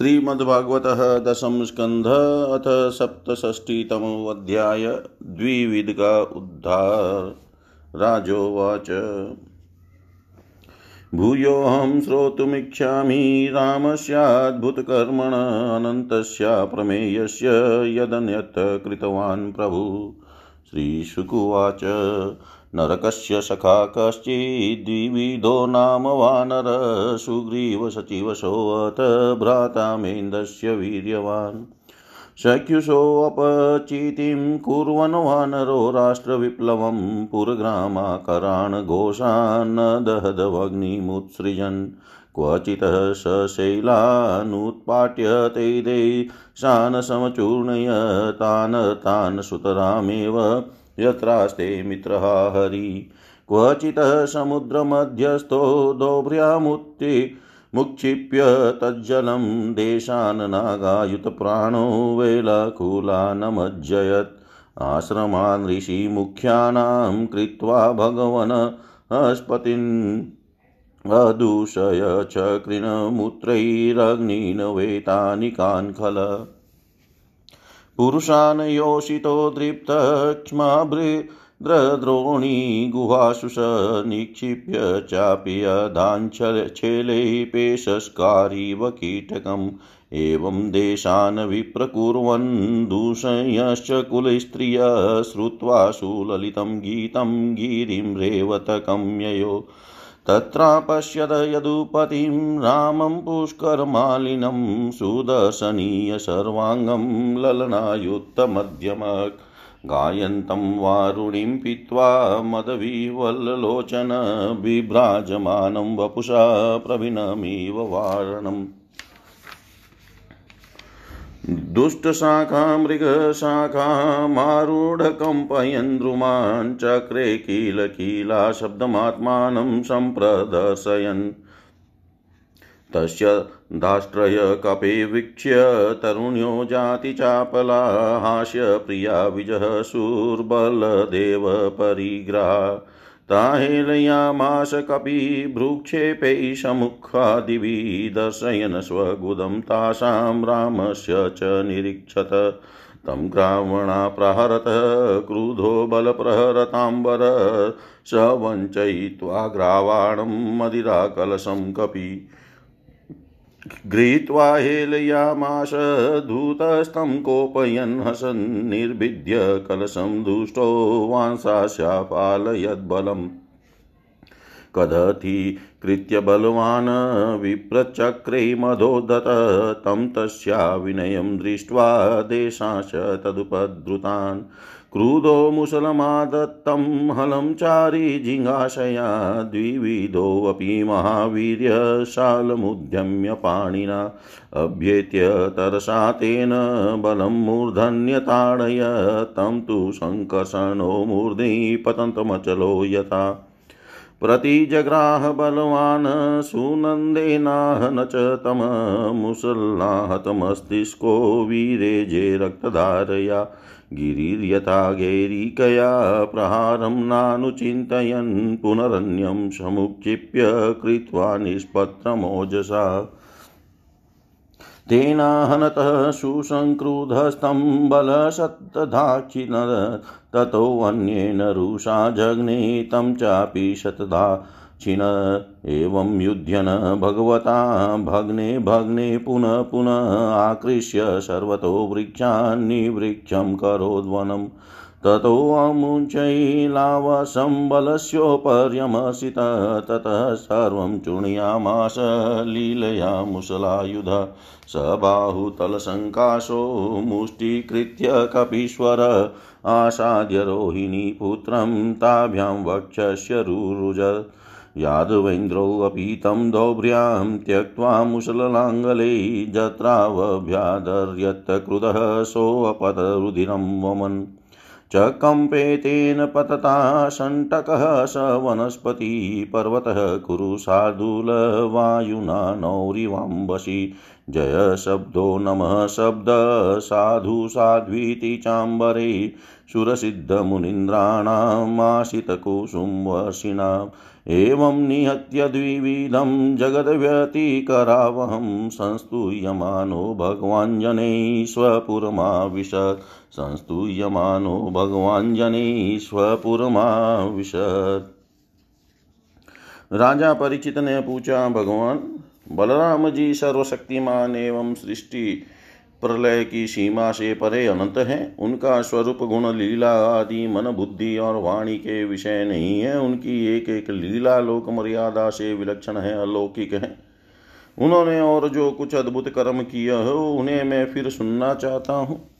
श्रीमद्भागवत दशम स्कंध अथ सप्तष्टीतमोऽध्याय द्विविध का उद्धार। राजोवाच। भूयोऽहं श्रोतुमिच्छामि रामस्याद्भुतकर्मण अनन्तस्य प्रमेयस्य यदन्यत् कृतवान् प्रभु। श्रीशुकुवाच नरकस्य सखा कश्चिद्विविधो नाम वानर सुग्रीवसचिवसोऽथ भ्राता मेन्दस्य वीर्यवान्। सख्युषोऽपचितिं कुर्वन् वानरो राष्ट्रविप्लवं पुरग्रामाकरान् घोषान् दहदवग्निमुत्सृजन्। क्वचितः सशैलानुत्पाट्य तैदेशान् समचूर्णय तान् तान् सुतरामेव यत्रास्ते मित्रः हरि। क्वचितः समुद्रमध्यस्थो दोभ्र्यामुत्ति मुक्षिप्य तज्जलं देशान् नागायुतप्राणो वेलाकुलानमज्जयत्। आश्रमान् ऋषिमुख्यानां कृत्वा भगवन् हस्पतिन् अदूषय चकृणमूत्रैरग्निन वेतानिकान् खल पुरुषान् योषितो दृप्तक्ष्माभृद्रद्रोणी गुहासु स निक्षिप्य चापि पेशस्कारीव कीटकम्। एवं देशान् विप्रकुर्वन् दूषयश्च कुलस्त्रिय श्रुत्वा सुललितं गीतं गिरिं रेवतकं ययो। तत्रापश्यद यदुपतिं रामं पुष्करमालिनं सुदर्शनीय सर्वाङ्गं ललनायुक्तमध्यमक् गायन्तं वारुणीं पीत्वा मदविवल्लोचन बिभ्राजमानं वपुषा प्रवीणमिव वारणम्। दुष्टशाखा मृगशाखामारूढकम्पयन् द्रुमान् चक्रे किल किला शब्दमात्मानं सम्प्रदर्शयन् तस्य धाष्ट्रय कपे वीक्ष्य तरुण्यो जातिचापला हास्यप्रिया विजः शूर्बलदेव परिग्रहा ताहेलयामाश कपिभ्रूक्षेपै समुखादिभिः दर्शयन् स्वगुदं तासां रामस्य च निरीक्षत। तं ग्रामणा प्रहरत, क्रुधो बलप्रहरताम्बर स वञ्चयित्वा ग्रावाणं मदिराकलशं कपि। गृहीत्वा हेलयामाश धूतस्तं कोपयन् हसन् निर्भिद्य कलशं दुष्टो वांसास्यापालयद्बलम् कदथीकृत्य बलवान् विप्रचक्रे मधोदत तं तस्या विनयं दृष्ट्वा देशांश तदुपद्रुतान्। क्रुधो मुसलमादत्तं हलं चारी जिङ्घाशया द्विविधोऽपि महावीर्यशालमुद्यम्य पाणिना। अभ्येत्य तरसा तेन बलं मूर्धन्यताडय, तं तु सङ्कर्षणो मूर्ध्नि पतन्तमचलो यथा। प्रतिजग्राह बलवान् सुनन्देनाहन च तममुसल्लाहतमस्तिष्को वीरेजे रक्तधारया। गिरिर्यथा गैरिकया प्रहारं नानुचिन्तयन् पुनरन्यं समुक्षिप्य कृत्वा निष्पत्रमोजसा। तेनाहनतः सुसङ्क्रुधस्तं बलशतधाक्षिण ततोऽन्येन रुषा जग्ने तं चापि शतधा छिन एवं युध्यन भगवता। भग्ने भग्ने, पुनः पुनः आकृष्य सर्वतो वृक्षान्निवृक्षं करोद्वनम्। ततोऽमुञ्चैलावशं बलस्योपर्यमसित ततः सर्वं चूर्णयामास लीलया मुसलायुध। स बाहुतलसङ्काशो मुष्टीकृत्य कपीश्वर आसाद्य रोहिणीपुत्रं ताभ्यां वक्षस्य रुरुज। यादवेन्द्रोऽपि तं दौभ्र्यां त्यक्त्वा मुसललाङ्गले जत्रावभ्यादर्यत्क्रुधः सोऽपतरुधिरं वमन्। च कम्पेतेन पतता शण्टकः स वनस्पति पर्वतः कुरु शार्दूलवायुना नौरिवाम्बसि। जय शब्दो नमः शब्द साधु साध्वीति चाम्बरे। सुरसिद्धमुनीन्द्राणामाशितकुसुमवर्षिणां एवं निहत्य द्विविधं जगद्व्यतिकरावहं संस्तूयमानो भगवान् जनै स्वपुरमाविशत् संस्तूयमानो भगवान् जनै स्वपुरमाविशत् राजा परिचित ने पूछा, भगवान, बलराम जी सर्वशक्तिमान एवं सृष्टि प्रलय की सीमा से परे अनंत है। उनका स्वरूप गुण लीला आदि, मन बुद्धि और वाणी के विषय नहीं है। उनकी एक एक लीला लोक मर्यादा से विलक्षण है, अलौकिक है। उन्होंने और जो कुछ अद्भुत कर्म किया हो, उन्हें मैं फिर सुनना चाहता हूँ।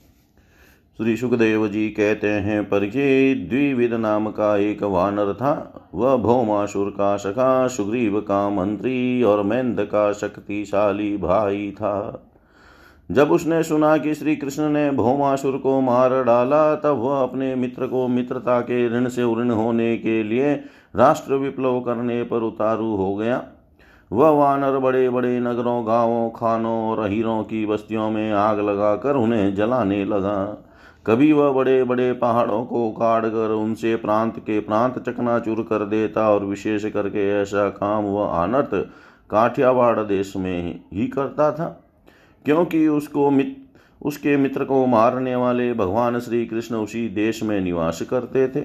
श्री सुखदेव जी कहते हैं, परिचय द्विविध नाम का एक वानर था। वह भौमासुर का सखा, सुग्रीव का मंत्री और मैंद का शक्तिशाली भाई था। जब उसने सुना कि श्री कृष्ण ने भौमासुर को मार डाला, तब वह अपने मित्र को मित्रता के ऋण से उऋण होने के लिए राष्ट्र विप्लव करने पर उतारू हो गया। वह वानर बड़े बड़े नगरों, गाँवों, खानों और हीरों की बस्तियों में आग लगाकर उन्हें जलाने लगा। कभी वह बड़े बड़े पहाड़ों को काट कर उनसे प्रांत के प्रांत चकनाचूर कर देता और विशेष करके ऐसा काम वह अनर्थ काठियावाड़ देश में ही करता था। क्योंकि उसको मित उसके मित्र को मारने वाले भगवान श्री कृष्ण उसी देश में निवास करते थे।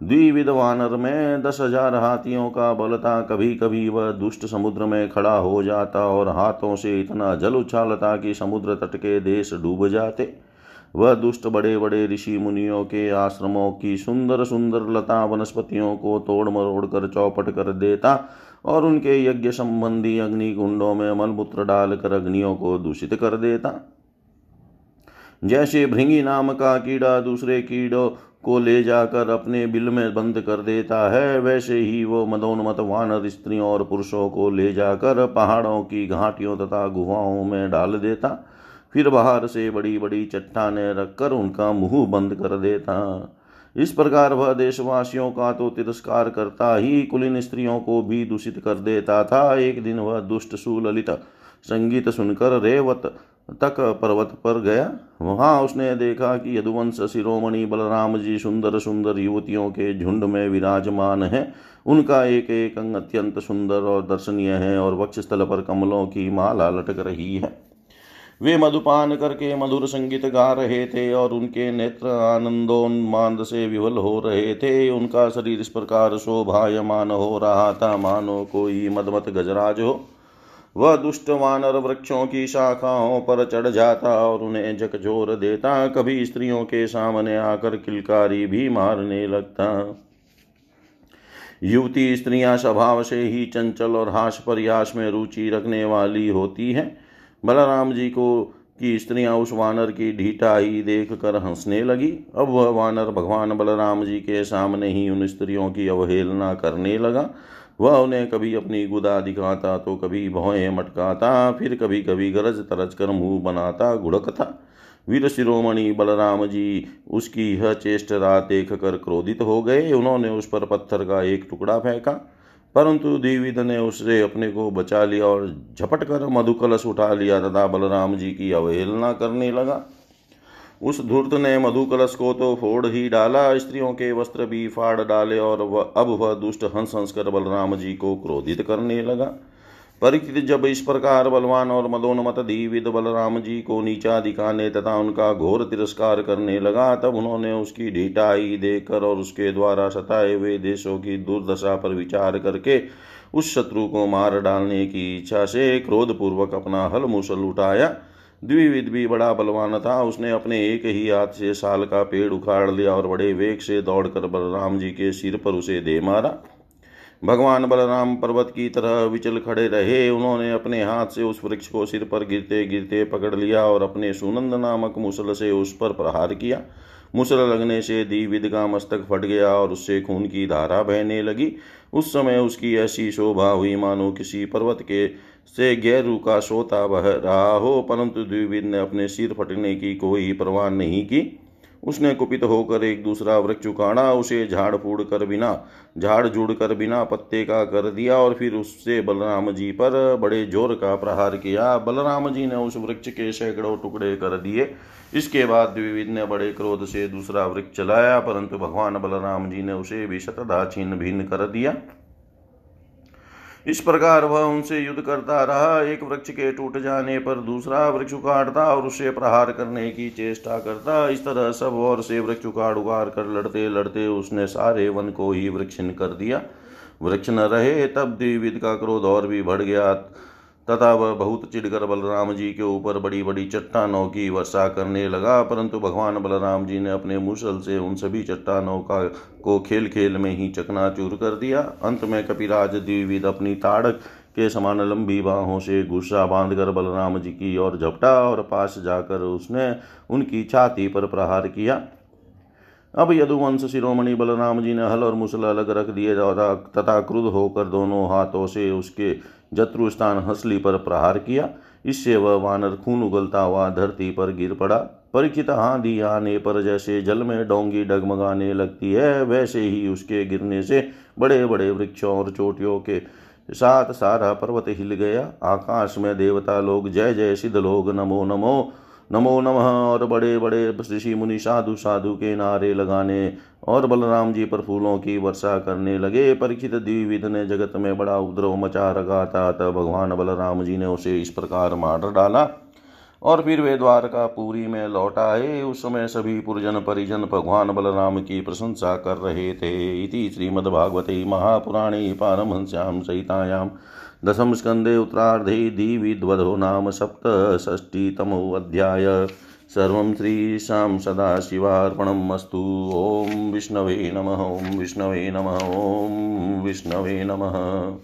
द्विविध वानर में दस हज़ार हाथियों का बल था कभी कभी वह दुष्ट समुद्र में खड़ा हो जाता और हाथों से इतना जल उछालता कि समुद्र तट के देश डूब जाते। वह दुष्ट बड़े बड़े ऋषि मुनियों के आश्रमों की सुंदर सुंदर लता वनस्पतियों को तोड़ मरोड़ कर चौपट कर देता और उनके यज्ञ संबंधी अग्नि कुंडों में मलमूत्र डालकर अग्नियों को दूषित कर देता। जैसे भृंगी नाम का कीड़ा दूसरे कीड़ों को ले जाकर अपने बिल में बंद कर देता है, वैसे ही वो मदोन्मत वानर स्त्रियों और पुरुषों को ले जाकर पहाड़ों की घाटियों तथा गुफाओं में डाल देता। फिर बाहर से बड़ी बड़ी चट्टाने रखकर उनका मुँह बंद कर देता। इस प्रकार वह देशवासियों का तो तिरस्कार करता ही कुलीन स्त्रियों को भी दूषित कर देता था। एक दिन वह दुष्ट सुललित संगीत सुनकर रेवत तक पर्वत पर गया। वहाँ उसने देखा कि यदुवंश शिरोमणि बलराम जी सुंदर सुंदर युवतियों के झुंड में विराजमान है। उनका एक एक अंग अत्यंत सुंदर और दर्शनीय है और वक्षस्थल पर कमलों की माला लटक रही है। वे मधुपान करके मधुर संगीत गा रहे थे और उनके नेत्र आनंदोन्माद से विवल हो रहे थे। उनका शरीर इस प्रकार शोभायमान हो रहा था। मानो कोई मदमत गजराज हो। वह दुष्ट वानर वृक्षों की शाखाओं पर चढ़ जाता और उन्हें झकझोर देता। कभी स्त्रियों के सामने आकर किलकारी भी मारने लगता। युवती स्त्रियाँ स्वभाव से ही चंचल और हास प्रयास में रुचि रखने वाली होती हैं। बलराम जी को की स्त्रियाँ उस वानर की ढीठाई देख कर हंसने लगी। अब वह वानर भगवान बलराम जी के सामने ही उन स्त्रियों की अवहेलना करने लगा। वह उन्हें कभी अपनी गुदा दिखाता तो कभी भौएँ मटकाता, फिर कभी कभी गरज तरज कर मुँह बनाता, गुड़कता। वीर शिरोमणि बलराम जी उसकी यह चेष्ट रात देख कर क्रोधित हो गए। उन्होंने उस पर पत्थर का एक टुकड़ा फेंका। परंतु देवीद ने उससे अपने को बचा लिया और झपट कर मधुकलश उठा लिया, तथा बलराम जी की अवहेलना करने लगा। उस धूर्त ने मधुकलश को तो फोड़ ही डाला, स्त्रियों के वस्त्र भी फाड़ डाले और वह अब वह दुष्ट हंस हंस कर बलराम जी को क्रोधित करने लगा। परीक्षित जब इस प्रकार बलवान और मदोन्मत दीविद बलराम जी को नीचा दिखाने तथा उनका घोर तिरस्कार करने लगा, तब उन्होंने उसकी ढीठाई देकर और उसके द्वारा सताए हुए देशों की दुर्दशा पर विचार करके उस शत्रु को मार डालने की इच्छा से क्रोधपूर्वक अपना हल मुसल उठाया। द्विविद भी बड़ा बलवान था, उसने अपने एक ही हाथ से साल का पेड़ उखाड़ लिया और बड़े वेग से दौड़कर बलराम जी के सिर पर उसे दे मारा। भगवान बलराम पर्वत की तरह विचल खड़े रहे। उन्होंने अपने हाथ से उस वृक्ष को सिर पर गिरते गिरते पकड़ लिया और अपने सुनंद नामक मुसल से उस पर प्रहार किया। मुसल लगने से दीविद का मस्तक फट गया और उससे खून की धारा बहने लगी। उस समय उसकी ऐसी शोभा हुई मानो किसी पर्वत के से गैरू का सोता बह रहा हो, परंतु द्विविद ने अपने सिर फटने की कोई परवाह नहीं की। उसने कुपित होकर एक दूसरा वृक्ष उखाड़ा, उसे झाड़ फूड़ कर बिना, झाड़ जुड़ कर बिना पत्ते का कर दिया और फिर उससे बलराम जी पर बड़े ज़ोर का प्रहार किया। बलराम जी ने उस वृक्ष के सैकड़ों टुकड़े कर दिए। इसके बाद द्विविद ने बड़े क्रोध से दूसरा वृक्ष चलाया परंतु भगवान बलराम जी ने उसे भी शतधा छिन्न भिन्न कर दिया। इस प्रकार वह उनसे युद्ध करता रहा। एक वृक्ष के टूट जाने पर दूसरा वृक्ष उखाड़ता और उसे प्रहार करने की चेष्टा करता। इस तरह सब और से वृक्ष उखाड़ उखाड़ कर लड़ते लड़ते उसने सारे वन को ही वृक्षिन कर दिया। वृक्ष न रहे तब द्विविद का क्रोध और भी बढ़ गया। तथा वह बहुत चिढ़कर बलराम जी के ऊपर बड़ी बड़ी चट्टानों की वर्षा करने लगा, परंतु भगवान बलराम जी ने अपने मुसल से उन सभी चट्टानों का, को खेल खेल में ही चकनाचूर कर दिया। अंत में कपिराज द्विविद अपनी ताड़क के समान लंबी बाहों से गुस्सा बांधकर बलराम जी की ओर झपटा और पास जाकर उसने उनकी छाती पर प्रहार किया। अब यदुवंश शिरोमणि बलराम जी ने हल और मुसल अलग रख दिए तथा क्रुद्ध होकर दोनों हाथों से उसके जत्रु स्थान हंसली पर प्रहार किया। इससे वह वानर खून उगलता हुआ धरती पर गिर पड़ा। परीक्षित आंधी आने पर जैसे जल में डोंगी डगमगाने लगती है, वैसे ही उसके गिरने से बड़े बड़े वृक्षों और चोटियों के साथ सारा पर्वत हिल गया। आकाश में देवता लोग जय जय सिद्ध लोग नमो नमो। नमो नमः और बड़े बड़े ऋषि मुनि साधु साधु के नारे लगाने और बलराम जी पर फूलों की वर्षा करने लगे। परीक्षित द्विविध ने जगत में बड़ा उपद्रव मचा रखा था, तब भगवान बलराम जी ने उसे इस प्रकार मार डाला और फिर वे द्वारका पूरी में लौट आए। उस समय सभी पुरजन परिजन भगवान बलराम की प्रशंसा कर रहे थे। इति श्रीमद्भागवते महापुराणे पारमहंस्यां सहितायां दशम स्कंदे उत्तरार्धे दिविद्वधो नाम सप्तषष्टितमोऽध्याय। सर्वं श्रीशां सदाशिवार्पणम् अस्तु। ॐ विष्णवे नमः, ॐ विष्णवे नमः, ॐ विष्णवे नमः।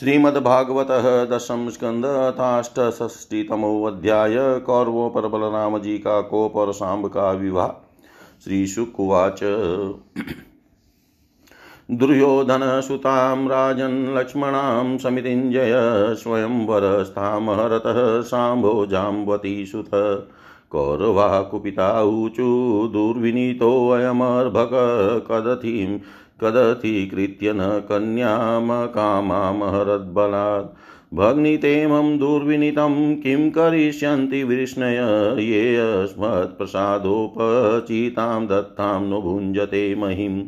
श्रीमद्भागवतः दशम स्कंद अथाष्टषष्टितमोऽध्याय कौरवों का कोप और सांब का विवाह। श्रीशुकुवाच दुर्योधनसुतां राजन् लक्ष्मणां समितिञ्जय स्वयंवरस्थामहरतः साम्भो जाम्बतीसुत कौरवा कुपिता ऊचु दुर्विनीतोऽयमर्भक कदथिं कदथीकृत्य न कन्यामकामामहरद्बलात् भग्नितेमं दुर्विनीतं किं करिष्यन्ति विष्णय? ये अस्मत्प्रसादोपचितां दत्तां नु भुञ्जते महिम्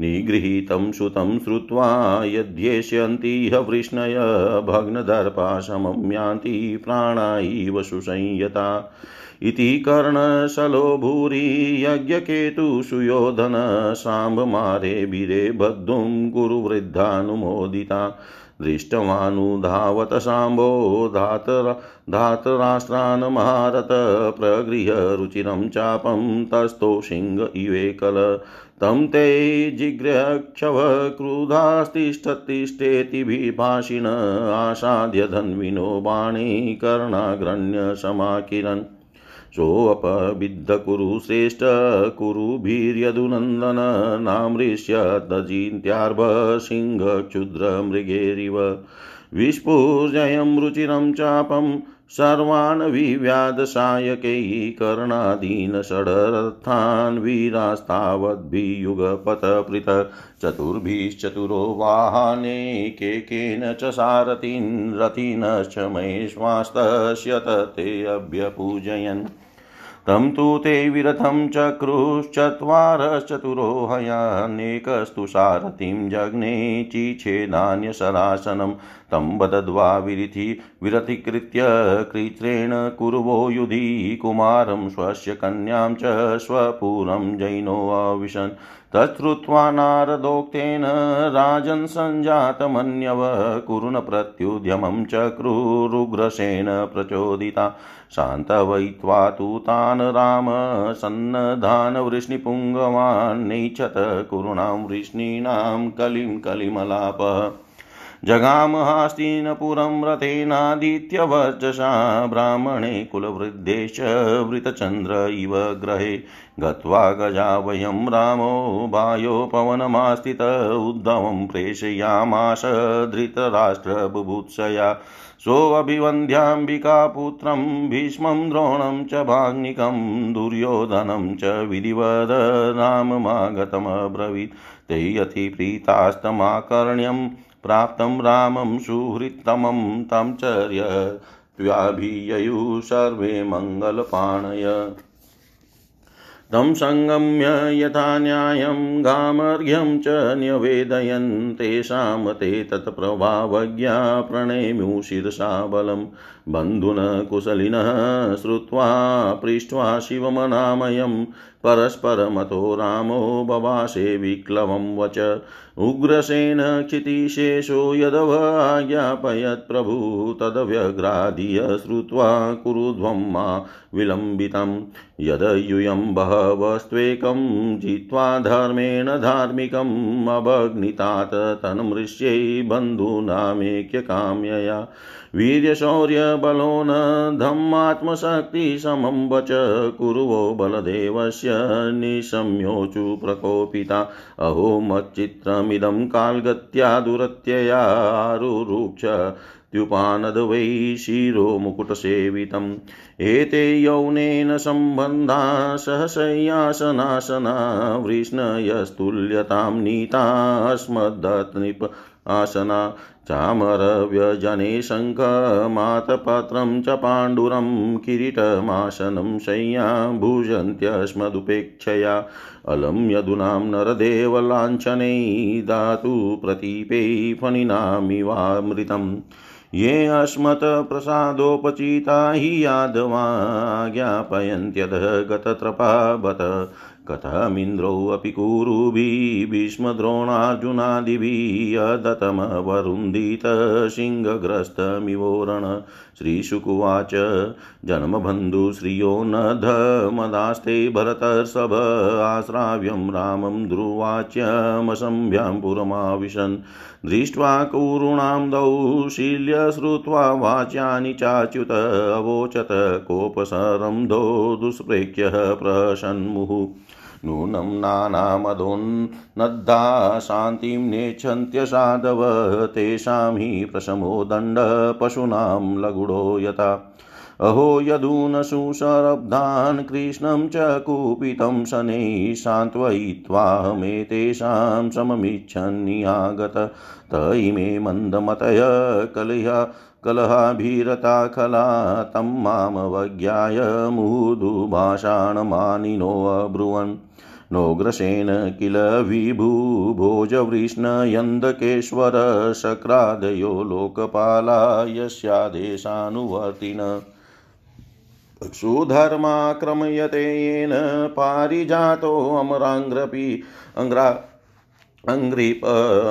निगृहीतं सुतं श्रुत्वा यद्येष्यन्ति हवृष्णय भग्नदर्पाशमं यान्ति प्राणा इव सुसंयता। इति कर्णशलो भूरि यज्ञकेतुसुयोधन बद्धुं कुरुवृद्धानुमोदिता। दृष्टवानुधावत शाम्भो धातर, धातराष्ट्रान् महारत, प्रगृह्य रुचिरं चापं तस्थो सिंह इवेकल तं ते जिग्रक्षव क्रुधास्तिष्ठतिष्ठेति विभाषिण आसाद्य धन्विनो बाणी कर्णाग्रण्यसमाकिरन् सोऽपविद्ध कुरु श्रेष्ठ कुरुभिर्यदुनन्दन नामृष्यदजिन्त्यार्भसिंहक्षुद्रमृगेरिव विस्फुर्जयं रुचिरं चापं सर्वान् विव्याधसायकैः कर्णादीन् षडर्थान् वीरास्तावद्भियुगपथपृथ चतुर्भिश्चतुरो वाहनेकेकेन च सारथीन् रथिनश्च महेश्वास्तस्य ते अभ्यपूजयन्। तं तु ते विरथं चक्रुश्चत्वारश्चतुरो हयानेकस्तु सारथिं जग्ने चिच्छेदान्यशरासनं तं बदद्वा विरिथि विरतिकृत्य कृत्रेण कुर्वो युधि कुमारं स्वस्य कन्यां च स्वपुरं जैनोऽविशन्। तच्छ्रुत्वा नारदोक्तेन राजन् सञ्जातमन्यव कुरुन प्रत्युद्यमं चक्रुरुग्रसेन प्रचोदिता। शान्तवयित्वा तु तान् राम सन्नधान् वृष्णिपुङ्गवान् नैच्छत कुरुणां वृष्णीनां कलिं कलिमलापः। जगामहास्तिनपुरं रथेनादित्यवर्चसा ब्राह्मणे कुलवृद्धेश वृतचन्द्र इव ग्रहे। गत्वा गजा वयं रामो वायो पवनमास्थित उद्धवं प्रेषयामाश धृतराष्ट्रबुभुत्सया। सोऽभिवन्द्याम्बिकापुत्रं भीष्मं द्रोणं च भाग्निकं दुर्योधनं च विधिवद राममागतमब्रवीत्। ते अतिप्रीतास्तमाकर्ण्यं प्राप्तं रामं सुहृत्तमं तं चर्य सर्वे मङ्गलपाणय। तं सङ्गम्य यथा न्यायं गामर्घ्यं च न्यवेदयन् तेषां ते तत्प्रभावज्ञा प्रणेमु शिरसा बलं बन्धुन कुशलिनः श्रुत्वा पृष्ट्वा शिवमनामयं परस्परमतो रामो बवासे विक्लवं वच। उग्रसेन क्षितिशेषो यदवाज्ञापयत् प्रभु तदव्यग्राधिय श्रुत्वा कुरुध्वं मा विलम्बितं। यदयूयं बहवस्त्वेकं जित्वा धर्मेण धार्मिकम् अभग्नितात् तन्मृष्यै बन्धूनामेक्यकाम्यया। वीर्यशौर्यबलो न धम्मात्मशक्तिसमं वच कुरुवो बलदेवस्य निशम्योचु प्रकोपिता। अहो मच्चित्रमिदं काल्गत्या दुरत्ययारुरुक्ष द्युपानदवै शिरो मुकुटसेवितम्। एते यौनेन सम्बन्धा सहशय्यासनासना वृष्णयस्तुल्यतां नीतास्मद्दत्निप आसना। चामरव्यजने शङ्खमातपत्रं च पाण्डुरं किरीटमासनं शय्यां भुजन्त्यस्मदुपेक्षया। अलं यदूनां नरदेवलाञ्छनै दातु प्रतीपे फणिनामिवामृतम्। ये अस्मत्प्रसादोपचिता हि यादवा ज्ञापयन्त्यतः गतत्रपा बत कथमिन्द्रोऽपि कुरुभिः भीष्मद्रोणार्जुनादिभिः श्रीशुकुवाच जन्मबन्धुश्रियो न धमदास्ते भरतर्षभ आश्राव्यं रामं ध्रुवाच्यमसंभ्यां पुरमाविशन्। दृष्ट्वा कुरूणां दौशील्य श्रुत्वा वाच्यानि चाच्युत अवोचत कोपसरन्धो दुष्प्रेक्ष्यः प्रसन्मुः नूनं नानामदोन्नद्धा शान्तिं नेच्छन्त्यसाधव, तेषां हि प्रशमो दण्ड पशूनां लगुडो यथा। अहो यदूनशुशरब्धान् कृष्णं च कुपितं शनैः सान्त्वयित्वामेतेषां सममिच्छन्नियागत। त इमे मन्दमतय कलया कलहाभिरता खला, तं मामवज्ञाय मुदुभाषाणमानिनोऽब्रुवन् नोग्रसेन किल विभुभोजवृष्णयन्दकेश्वर शक्रादयो लोकपाला यस्यादेशानुवर्तिन सुधर्माक्रमयते येन पारिजातोऽमराङ्ग्रपि अङ्ग्रा अङ्घ्रिप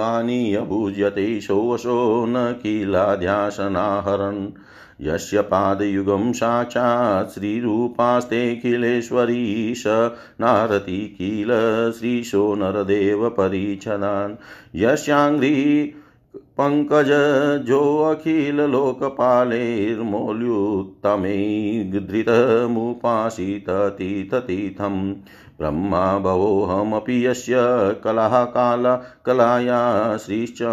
आनीय भुज्यते शोवशो न किलाध्यासनाहरन्। यस्य पादयुगं साक्षात् श्रीरूपास्ते किलेश्वरी स नारति किल श्रीशो नरदेव परिच्छदान्। यस्याङ्घ्रि पङ्कजोऽखिलोकपालैर्मौल्युत्तमैर्धृतमुपासिततीततीर्थं ब्रह्मा भवोऽहमपि यस्य कलाः काल कलाया श्रीश्च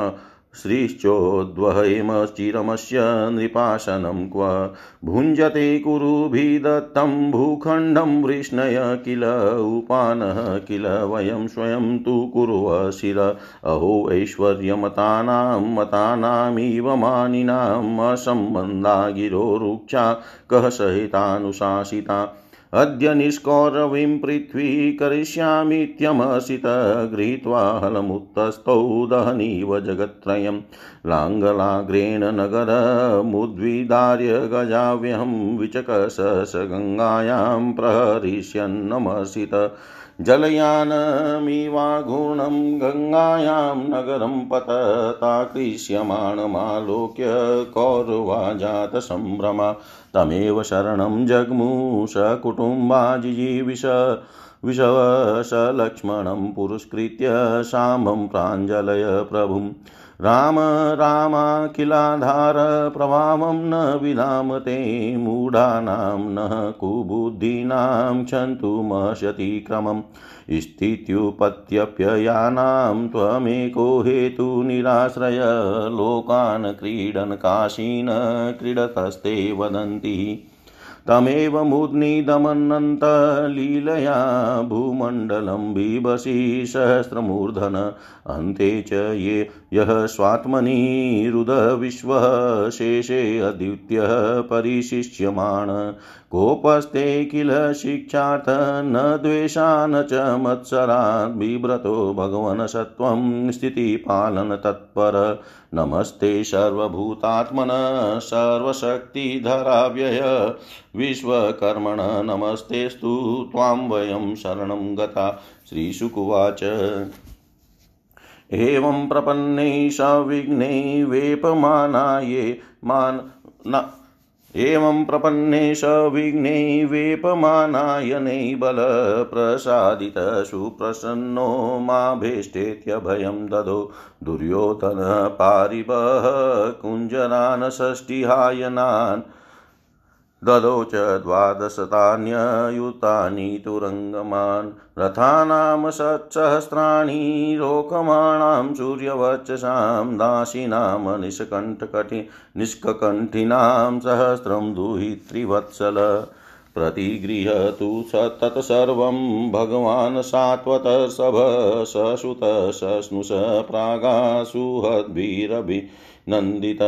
श्रीश्चोद्वहैमश्चिरमस्य नृपाशनं क्व भुञ्जते कुरुभिदत्तं भूखण्डं वृष्णय किल उपानः किल वयं स्वयं तु कुर्व शिर। अहो ऐश्वर्यमतानां मतानामिव मानिनाम् असम्बन्धा गिरो कः सहितानुशासिता। अद्य निष्कौरवीं पृथ्वी करिष्यामीत्यमसित गृहीत्वा हलमुत्तस्थौ दहनीव जगत्त्रयं। लाङ्गलाग्रेण नगरमुद्विदार्य गजाव्यहं विचकसस गङ्गायां प्रहरिष्यन्नमसित। जलयानमिवागुणं गङ्गायां नगरं पतताकृष्यमाणमालोक्य कौरवा जातसम्भ्रमा तमेव शरणं जग्मूष कुटुम्बाजिजीविष विषवशलक्ष्मणं पुरस्कृत्य सामं प्राञ्जलय प्रभुं राम रामाखिलाधार प्रभावं न विधामते मूढानां न कुबुद्धीनां क्षन्तुमशतिक्रमम् स्थित्युपत्यप्ययानां त्वमेको हेतुनिराश्रय लोकान् क्रीडन् काशीन् क्रीडतस्ते वदन्ति। तमेव मुद्निदमन्नन्त लीलया भूमण्डलं बिभसि सहस्रमूर्धन। अन्ते च ये यः स्वात्मनिरुदविश्वः शेषे अद्वितीयः परिशिष्यमाण। कोपस्ते किल शिक्षार्थ न द्वेषा न च मत्सरात् बिभ्रतो भगवन् सत्त्वं स्थितिपालनतत्पर नमस्ते सर्वभूतात्मन, सर्वशक्तिधराव्यय। विश्वकर्मण नमस्तेस्तु त्वां वयं शरणं गता। श्रीशुकुवाच। एवं प्रपन्नै सविघ्नै वेपमानाये मान न एवं प्रपन्ने सविघ्ने वेपमानायनै बलप्रसादित सुप्रसन्नो माभीष्टेत्यभयं ददो दुर्योधनः पारिबः कुञ्जरान् षष्टिहायनान् ददौ च द्वादशतान्ययुतानि तुरङ्गमान् रथानां षट्सहस्राणि रोकमाणां सूर्यवचसां दासीनां निष्कण्ठकटि निष्ककण्ठिनां सहस्रं दुहित्रिवत्सल प्रतिगृहतु तत्सर्वं भगवान् सात्वत सभ ससुत सस्नुष प्रागासुहद्भिरभि नन्दित।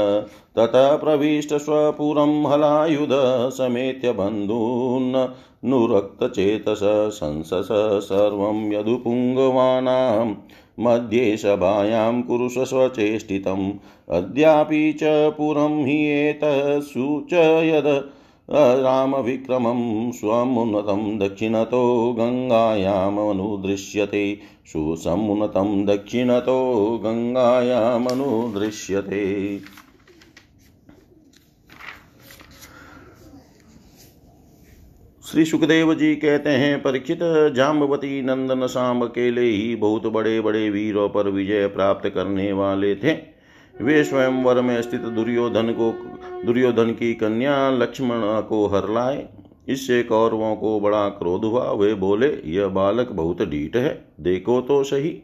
ततः प्रविष्ट स्वपुरं हलायुध समेत्य बन्धून्। नुरक्तचेतस संसस सर्वं यदुपुङ्गवानां। मध्ये सभायां कुरुष स्वचेष्टितम्। अद्यापि च पुरं हि एतत्सूचयद रामविक्रमं स्वमुन्नतं दक्षिणतो गङ्गायामनुदृश्यते। सुसमुन्नतं दक्षिणतो गङ्गायामनुदृश्यते। श्री सुखदेव जी कहते हैं, परीक्षित जाम्बवती नंदन शाम अकेले ही बहुत बड़े बड़े वीरों पर विजय प्राप्त करने वाले थे। वे स्वयंवर में स्थित दुर्योधन को, दुर्योधन की कन्या लक्ष्मण को हर लाए। इससे कौरवों को बड़ा क्रोध हुआ। वे बोले, यह बालक बहुत ढीठ है, देखो तो सही।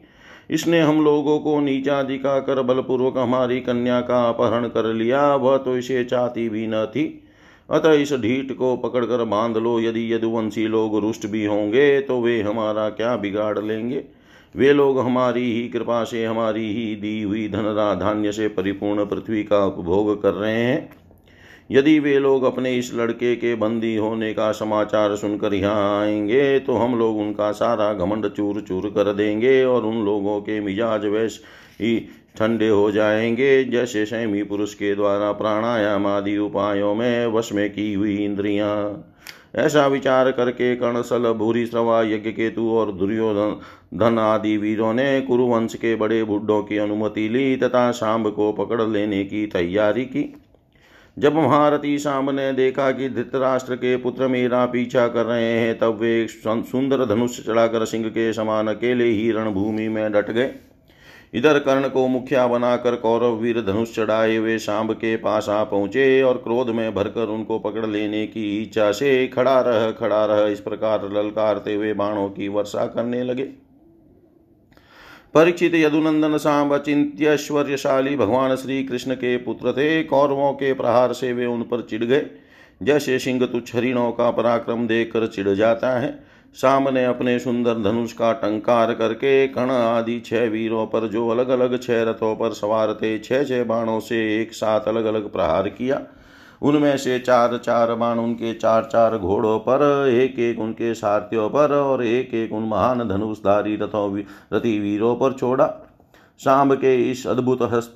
इसने हम लोगों को नीचा दिखा कर बलपूर्वक हमारी कन्या का अपहरण कर लिया। वह तो इसे चाहती भी न थी। अतः इस ढीठ को पकड़कर बाँध लो। यदि यदुवंशी लोग रुष्ट भी होंगे तो वे हमारा क्या बिगाड़ लेंगे? वे लोग हमारी ही कृपा से हमारी ही दी हुई धनरा धान्य से परिपूर्ण पृथ्वी का उपभोग कर रहे हैं। यदि वे लोग अपने इस लड़के के बंदी होने का समाचार सुनकर यहाँ आएँगे तो हम लोग उनका सारा घमंड चूर चूर कर देंगे और उन लोगों के मिजाज वैस ही ठंडे हो जाएँगे, जैसे सैमी पुरुष के द्वारा प्राणायाम आदि उपायों में वश में की हुई इंद्रियाँ। ऐसा विचार करके कर्णसल भूरी श्रवा यज्ञ केतु और दुर्योधन, धन आदि वीरों ने कुरुवंश के बड़े बुढ़ों की अनुमति ली तथा शाम्ब को पकड़ लेने की तैयारी की। जब महारथी शाम ने देखा कि धृतराष्ट्र के पुत्र मेरा पीछा कर रहे हैं, तब वे सुंदर धनुष चढ़ाकर सिंह के समान अकेले ही रणभूमि में डट गए। इधर कर्ण को मुखिया बनाकर कौरव वीर धनुष चढ़ाए हुए सांब के पास आ पहुँचे और क्रोध में भरकर उनको पकड़ लेने की इच्छा से खड़ा रह खड़ा रह इस प्रकार ललकारते हुए बाणों की वर्षा करने लगे। परीक्षित यदुनंदन सांब अचिंत्यश्वर्यशाली भगवान श्री कृष्ण के पुत्र थे। कौरवों के प्रहार से वे उन पर चिढ़ गए। जैसे सिंह तुच्छ हरिणों का पराक्रम देखकर चिढ़ जाता है शाम ने अपने सुंदर धनुष का टंकार करके कण आदि छह वीरों पर जो अलग अलग छह रथों पर सवार थे छह छह बाणों से एक साथ अलग अलग प्रहार किया। उनमें से चार चार बाण उनके चार चार घोड़ों पर एक एक उनके सारथियों पर और एक एक उन महान धनुषधारी रथों रति वीरों पर छोड़ा शाम के इस अद्भुत हस्त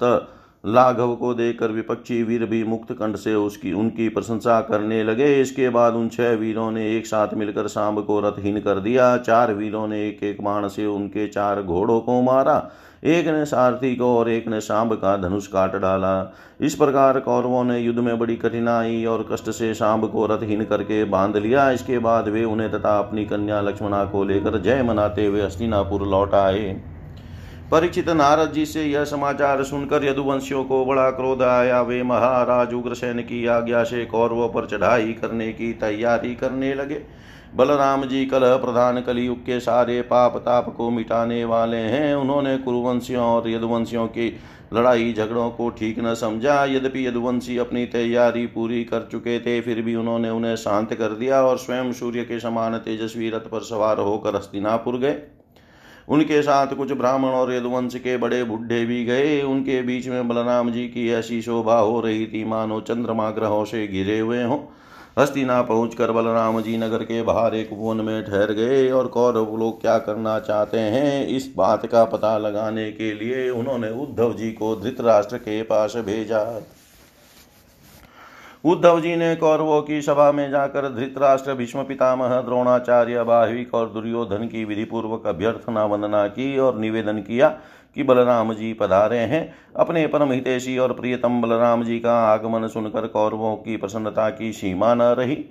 लाघव को देखकर विपक्षी वीर भी मुक्त कंठ से उसकी, उनकी प्रशंसा करने लगे। इसके बाद उन छह वीरों ने एक साथ मिलकर सांब को रथहीन कर दिया। चार वीरों ने एक एक बाण से उनके चार घोड़ों को मारा। एक ने सारथी को और एक ने सांब का धनुष काट डाला। इस प्रकार कौरवों ने युद्ध में बड़ी कठिनाई और कष्ट से सांब को रथहीन करके बाँध लिया। इसके बाद वे उन्हें तथा अपनी कन्या लक्ष्मणा को लेकर जय मनाते हुए हस्तिनापुर लौट आए। परीक्षित नारद जी से यह समाचार सुनकर यदुवंशियों को बड़ा क्रोध आया। वे महाराज उग्रसेन की आज्ञा से कौरवों पर चढ़ाई करने की तैयारी करने लगे। बलराम जी कलह प्रधान कलयुग के सारे पाप ताप को मिटाने वाले हैं। उन्होंने कुरुवंशियों और यदुवंशियों की लड़ाई झगड़ों को ठीक न समझा। यद्यपि यदुवंशी अपनी तैयारी पूरी कर चुके थे, फिर भी उन्होंने उन्हें शांत कर दिया और स्वयं सूर्य के समान तेजस्वी रथ पर सवार होकर हस्तिनापुर गए। उनके साथ कुछ ब्राह्मण और यदुवंश के बड़े बुढ़े भी गए। उनके बीच में बलराम जी की ऐसी शोभा हो रही थी, मानो चंद्रमा ग्रहों से घिरे हुए हों। हस्तिना पहुंचकर बलराम जी नगर के बाहर एक वन में ठहर गए और कौरव लोग क्या करना चाहते हैं, इस बात का पता लगाने के लिए उन्होंने उद्धव जी को धृतराष्ट्र के पास भेजा। उद्धव जी ने कौरवों की सभा में जाकर धृतराष्ट्र भीष्म पितामह द्रोणाचार्य बाहिक और दुर्योधन की विधि पूर्वक अभ्यर्थना, वंदना की और निवेदन किया कि बलराम जी पधारे हैं। अपने परम हितेशी और प्रियतम बलराम जी का आगमन सुनकर कौरवों की प्रसन्नता की सीमा न रही।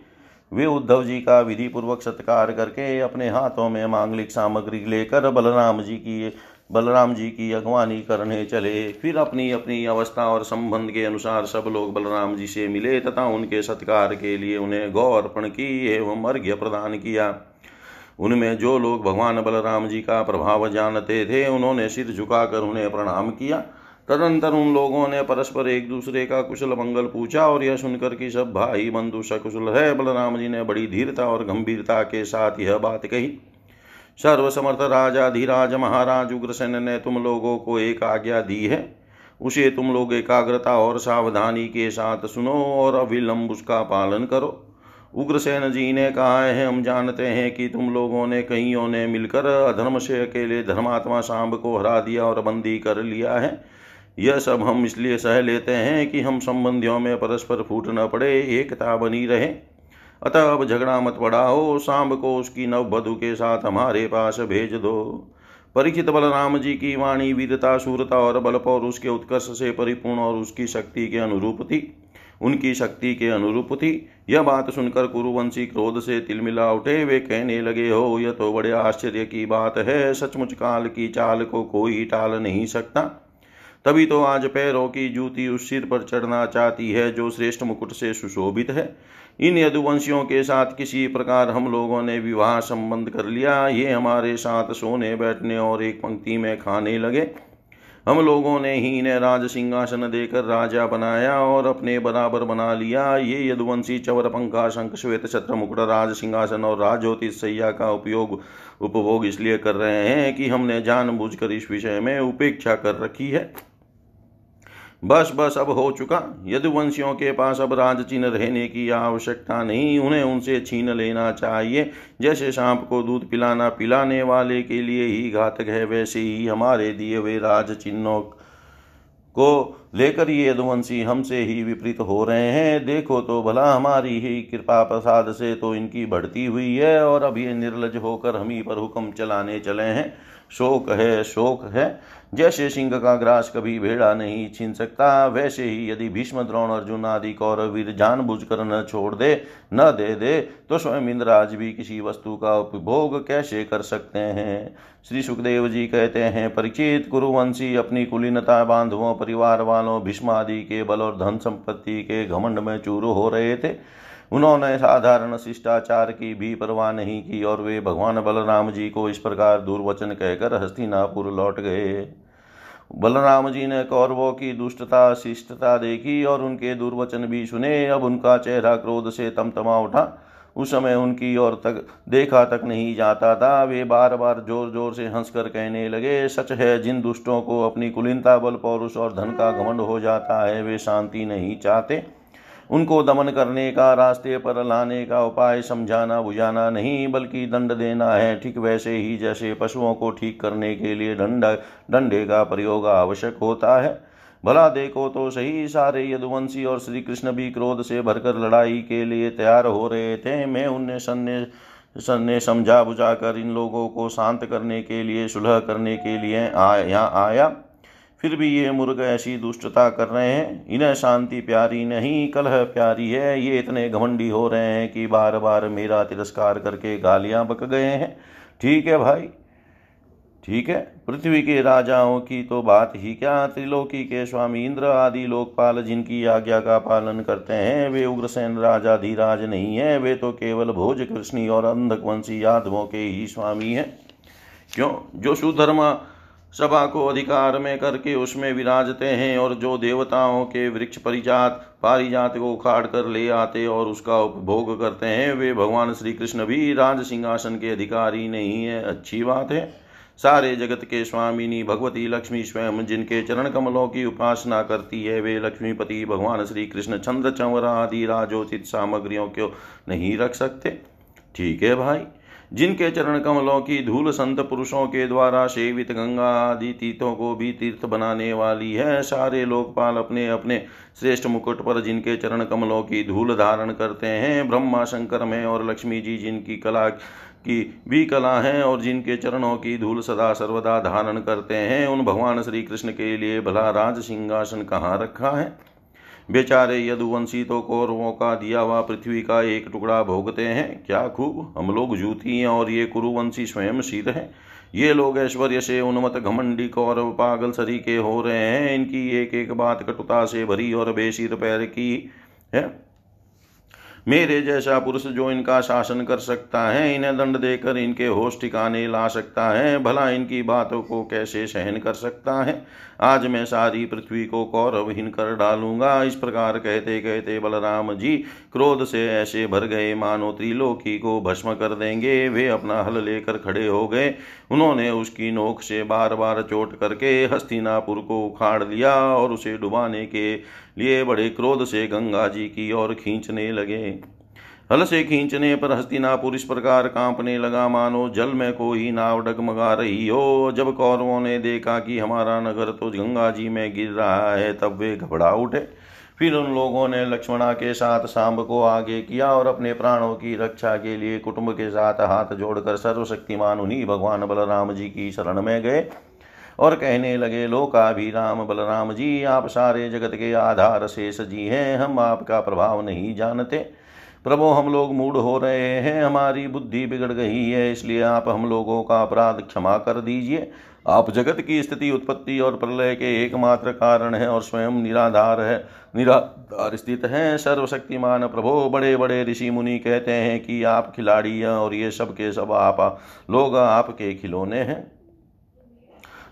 वे उद्धव जी का विधि पूर्वक सत्कार करके अपने हाथों में मांगलिक सामग्री लेकर बलराम जी की बलराम जी की अगवानी करने चले। फिर अपनी अपनी अवस्था और संबंध के अनुसार सब लोग बलराम जी से मिले तथा उनके सत्कार के लिए उन्हें गौ अर्पण की एवं अर्घ्य प्रदान किया। उनमें जो लोग भगवान बलराम जी का प्रभाव जानते थे, उन्होंने सिर झुकाकर उन्हें प्रणाम किया। तदंतर उन लोगों ने परस्पर एक दूसरे का कुशल मंगल पूछा और यह सुनकर कि सब भाई बंधु सकुशल है। बलराम जी ने बड़ी धीरता और गंभीरता के साथ यह बात कही। सर्वसमर्थ राजा धीराज महाराज उग्रसेन ने तुम लोगों को एक आज्ञा दी है। उसे तुम लोग एकाग्रता और सावधानी के साथ सुनो और अविलंब उसका पालन करो। उग्रसेन जी ने कहा, है, हम जानते हैं कि तुम लोगों ने कईयों ने मिलकर अधर्म से अकेले धर्मात्मा सांब को हरा दिया और बंदी कर लिया है। यह सब हम इसलिए सह लेते हैं कि हम संबंधियों में परस्पर फूट न पड़े, एकता बनी रहे। अतः अब झगड़ा मत बढ़ाओ, सांब को उसकी नव बधु के साथ हमारे पास भेज दो। परीक्षित बलराम जी की वाणी वीरता, सूरता और बल पर उसके उत्कर्ष से परिपूर्ण और उसकी शक्ति के अनुरूप थी। उनकी शक्ति के अनुरूप थी। यह बात सुनकर कुरुवंशी क्रोध से तिलमिला उठे। वे कहने लगे, हो, यह तो बड़े आश्चर्य की बात है। सचमुच काल की चाल को कोई टाल नहीं सकता। तभी तो आज पैरों की जूती उस सिर पर चढ़ना चाहती है, जो श्रेष्ठ मुकुट से सुशोभित है। इन यदुवंशियों के साथ किसी प्रकार हम लोगों ने विवाह संबंध कर लिया। ये हमारे साथ सोने, बैठने और एक पंक्ति में खाने लगे। हम लोगों ने ही इन्हें राज सिंहासन देकर राजा बनाया और अपने बराबर बना लिया। ये यदुवंशी चवर पंखा शंख, श्वेत छत्र मुकुट राज सिंहासन और राजोतिष सैया का उपयोग उपभोग इसलिए कर रहे हैं कि हमने जानबूझकर इस विषय में उपेक्षा कर रखी है। बस बस, अब हो चुका। यदुवंशियों के पास अब राज चिन्ह रहने की आवश्यकता नहीं। उन्हें उनसे छीन लेना चाहिए। जैसे सांप को दूध पिलाना, पिलाने वाले के लिए ही घातक है, वैसे ही हमारे दिए हुए राज चिन्हों को लेकर ये यदुवंशी हमसे ही विपरीत हो रहे हैं। देखो तो भला, हमारी ही कृपा प्रसाद से तो इनकी बढ़ती हुई है और अब ये निर्लज होकर हम ही पर हुक्म चलाने चले हैं। शोक है शोक है। जैसे सिंह का ग्रास कभी भेड़ा नहीं छीन सकता, वैसे ही यदि भीष्म द्रोण अर्जुन आदि कौरव वीर कर न छोड़ दे, न दे दे तो स्वयं इंद्राज भी किसी वस्तु का उपभोग कैसे कर सकते हैं? श्री सुखदेव जी कहते हैं, परिचित गुरुवंशी अपनी कुलीनता बांधवों, परिवार वालों भीष्मादि के बल और धन संपत्ति के घमंड में चूर हो रहे थे। उन्होंने साधारण शिष्टाचार की भी परवाह नहीं की और वे भगवान बलराम जी को इस प्रकार दुर्वचन कहकर हस्तिनापुर लौट गए। बलराम जी ने कौरवों की दुष्टता, शिष्टता देखी और उनके दुर्वचन भी सुने। अब उनका चेहरा क्रोध से तमतमा उठा। उस समय उनकी ओर तक देखा तक नहीं जाता था। वे बार बार ज़ोर ज़ोर से हंसकर कहने लगे, सच है, जिन दुष्टों को अपनी कुलीनता, बल, पौरुष और धन का घमंड हो जाता है, वे शांति नहीं चाहते। उनको दमन करने का, रास्ते पर लाने का उपाय समझाना बुझाना नहीं, बल्कि दंड देना है। ठीक वैसे ही जैसे पशुओं को ठीक करने के लिए दंड डंडे का प्रयोग आवश्यक होता है। भला देखो तो सही, सारे यदुवंशी और श्री कृष्ण भी क्रोध से भरकर लड़ाई के लिए तैयार हो रहे थे। मैं उन्हें सन्ने सन्ने समझा बुझा कर इन लोगों को शांत करने के लिए, सुलह करने के लिए यहाँ आया। फिर भी ये मुर्ग ऐसी दुष्टता कर रहे हैं। इन्हें शांति प्यारी नहीं, कलह प्यारी है। ये इतने घमंडी हो रहे हैं कि बार बार मेरा तिरस्कार करके गालियाँ बक गए हैं। ठीक है भाई। ठीक है। पृथ्वी के राजाओं की तो बात ही क्या? त्रिलोकी के स्वामी इंद्र आदि लोकपाल जिनकी आज्ञा का पालन करते हैं, वे उग्रसेन राजा धीराज नहीं है। वे तो केवल भोज कृष्णी और अंधकवंशी यादवों के ही स्वामी हैं। क्यों? जो सुधर्मा सभा को अधिकार में करके उसमें विराजते हैं और जो देवताओं के वृक्ष परिजात पारिजात को उखाड़ कर ले आते और उसका उपभोग करते हैं, वे भगवान श्री कृष्ण भी राज सिंहासन के अधिकारी नहीं है। अच्छी बात है। सारे जगत के स्वामिनी, भगवती, लक्ष्मी स्वयं जिनके चरण कमलों की उपासना करती है, वे लक्ष्मीपति, भगवान श्री कृष्ण, चंद्र, चंवर आदि राजोचित सामग्रियों को नहीं रख सकते। ठीक है भाई। जिनके चरण कमलों की धूल संत पुरुषों के द्वारा सेवित गंगा आदि तीर्थों को भी तीर्थ बनाने वाली है, सारे लोकपाल अपने अपने श्रेष्ठ मुकुट पर जिनके चरण कमलों की धूल धारण करते हैं, ब्रह्मा शंकर में और लक्ष्मी जी जिनकी कला की भी कला है और जिनके चरणों की धूल सदा सर्वदा धारण करते हैं, उन भगवान श्री कृष्ण के लिए भला राज सिंहासन कहाँ रखा है? बेचारे यदुवंशी तो कौरवों का दिया हुआ पृथ्वी का एक टुकड़ा भोगते हैं। क्या खूब? हम लोग जूती हैं और ये कुरुवंशी स्वयं शीत हैं। ये लोग ऐश्वर्य से उन्मत घमंडी कौरव पागल सरी के हो रहे हैं। इनकी एक एक बात कटुता से भरी और बेसिर पैर की है। मेरे जैसा पुरुष जो इनका शासन कर सकता है, इन्हें दंड देकर इनके होश ठिकाने ला सकता है, भला इनकी बातों को कैसे सहन कर सकता है? आज मैं सारी पृथ्वी को कौरवहीन कर डालूँगा। इस प्रकार कहते कहते बलराम जी क्रोध से ऐसे भर गए। मानो त्रिलोकी को भस्म कर देंगे। वे अपना हल लेकर खड़े हो गए। उन्होंने उसकी नोक से बार बार चोट करके हस्तिनापुर को उखाड़ लिया और उसे डुबाने के लिए बड़े क्रोध से गंगा जी की ओर खींचने लगे। हल से खींचने पर हस्तिनापुर इस प्रकार कांपने लगा, मानो जल में कोई नाव डगमगा रही हो। जब कौरवों ने देखा कि हमारा नगर तो गंगा जी में गिर रहा है, तब वे घबरा उठे। फिर उन लोगों ने लक्ष्मणा के साथ सांब को आगे किया और अपने प्राणों की रक्षा के लिए कुटुंब के साथ हाथ जोड़कर सर्वशक्तिमान उन्हीं भगवान बलराम जी की शरण में गए। और कहने लगे लोकाभिराम बलराम जी, आप सारे जगत के आधार शेष जी हैं, हम आपका प्रभाव नहीं जानते। प्रभो, हम लोग मूड हो रहे हैं, हमारी बुद्धि बिगड़ गई है, इसलिए आप हम लोगों का अपराध क्षमा कर दीजिए। आप जगत की स्थिति, उत्पत्ति और प्रलय के एकमात्र कारण है और स्वयं निराधार है, निराधार स्थित हैं। सर्वशक्तिमान प्रभो बड़े बड़े ऋषि मुनि कहते हैं कि आप खिलाड़ी हैं और ये सब के सब आप, लोग आपके खिलौने हैं।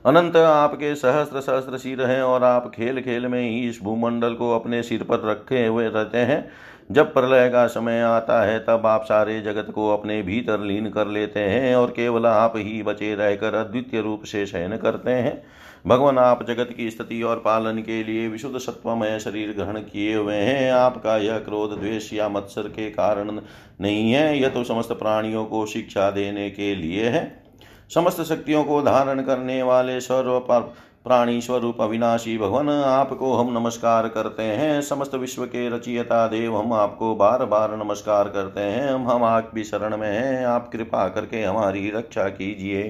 अनंत आपके सहस्त्र सहस्त्र सिर हैं और आप खेल खेल में ही इस भूमंडल को अपने सिर पर रखे हुए रहते हैं। जब प्रलय का समय आता है, तब आप सारे जगत को अपने भीतर लीन कर लेते हैं और केवल आप ही बचे रहकर अद्वितीय रूप से शयन करते हैं। भगवान, आप जगत की स्थिति और पालन के लिए विशुद्ध सत्वमय शरीर ग्रहण किए हुए हैं। आपका यह क्रोध, द्वेष या मत्सर के कारण नहीं है। यह तो समस्त प्राणियों को शिक्षा देने के लिए है। समस्त शक्तियों को धारण करने वाले सर्व प्राणी स्वरूप अविनाशी भगवान, आपको हम नमस्कार करते हैं। समस्त विश्व के रचियता देव हम आपको बार बार नमस्कार करते हैं। हम हम आपकी शरण में हैं। आप कृपा करके हमारी रक्षा कीजिए।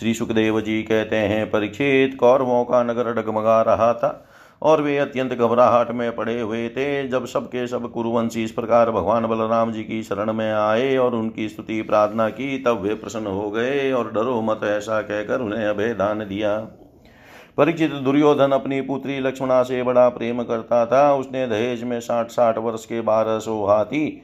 श्री सुखदेव जी कहते हैं परीक्षित कौरवों का नगर डगमगा रहा था। और वे अत्यंत घबराहट में पड़े हुए थे। जब सबके सब कुरुवंशी इस प्रकार भगवान बलराम जी की शरण में आए और उनकी स्तुति प्रार्थना की, तब वे प्रसन्न हो गए और डरो मत ऐसा कहकर उन्हें अभय दान दिया। परिचित दुर्योधन अपनी पुत्री लक्ष्मणा से बड़ा प्रेम करता था। उसने दहेज में साठ साठ वर्ष के बारह सौ हाथी,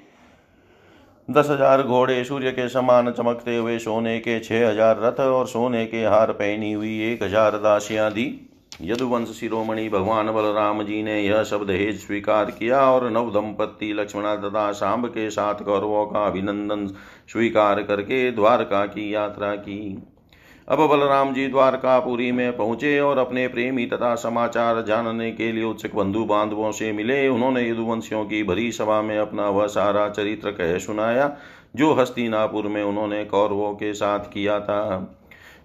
दस हज़ार घोड़े, सूर्य के समान चमकते हुए सोने के छह हज़ार रथ और सोने के हार पहनी हुई एक हज़ार दासियाँ दी। यदुवंश शिरोमणि भगवान बलराम जी ने यह शब्द दहेज स्वीकार किया और नव दंपत्ति लक्ष्मणा तथा शाम्ब के साथ कौरवों का अभिनंदन स्वीकार करके द्वारका की यात्रा की। अब बलराम जी द्वारकापुरी में पहुँचे और अपने प्रेमी तथा समाचार जानने के लिए उत्सुक बंधु बांधवों से मिले। उन्होंने यदुवंशियों की भरी सभा में अपना वह सारा चरित्र कह सुनाया, जो हस्तिनापुर में उन्होंने कौरवों के साथ किया था।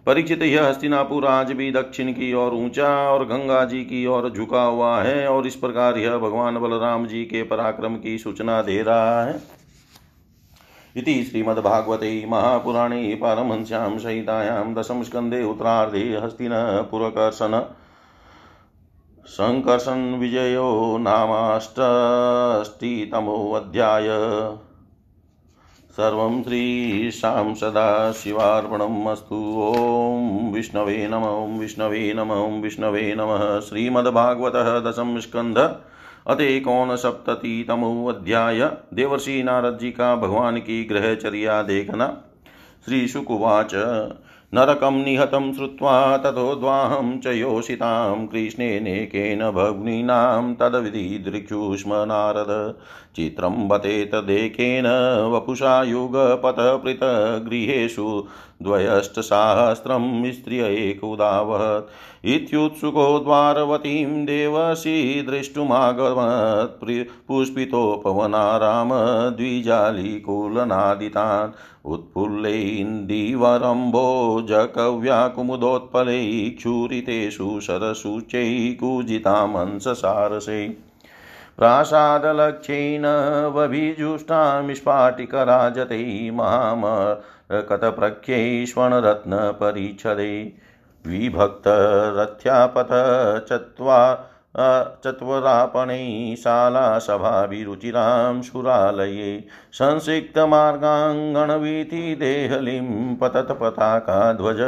परीक्षित यह हस्तिनापुर आज भी दक्षिण की ओर ऊँचा और गंगा जी की ओर झुका हुआ है और इस प्रकार यह भगवान बलराम जी के पराक्रम की सूचना दे रहा है। इति श्रीमद्भागवते महापुराणे पारमहंस्यां सहितायां दशमस्कन्धे उत्तरार्धे हस्तिनपुरकर्षण सङ्कर्षन् विजयो नामाष्टष्टितमोऽध्याय सर्वं श्रीशां सदाशिवार्पणम् अस्तु। ॐ विष्णवे नम, ॐ विष्णवे नम, ॐ विष्णवे नमः। श्रीमद्भागवतः दशम स्कन्ध अतेकोनसप्ततितमो अध्याय देवर्षि नारद जी की ग्रहचर्या देखना श्रीशुकुवाच नरकं निहतं श्रुत्वा ततोद्वाहं च योषितां कृष्णेनेकेन भग्नीनां तद्विधिदृक्षुष्म नारद चित्रं बते वपुषा युगपथपृतगृहेषु द्वयष्टसाहस्रं स्त्रिय एकुदावहत् इत्युत्सुको द्वारवतीं देवसी द्रष्टुमागमत् पुष्पितोपवनाराम द्विजालीकुलनादितान् उत्फुल्लैन्दीवरम्भोजकव्याकुमुदोत्पलैः क्षूरितेषु सरसूचैकूजितामंससारसै प्रासादलक्ष्येन वभिजुष्टामिस्फाटिकराजतै महामकतप्रख्यैष्वणरत्नपरिच्छदै विभक्तरथ्यापथ चत्वार चत्वरापणैः शालासभाभिरुचिरां शुरालये। संसिक्तमार्गाङ्गणवीथिदेहलीं ध्वज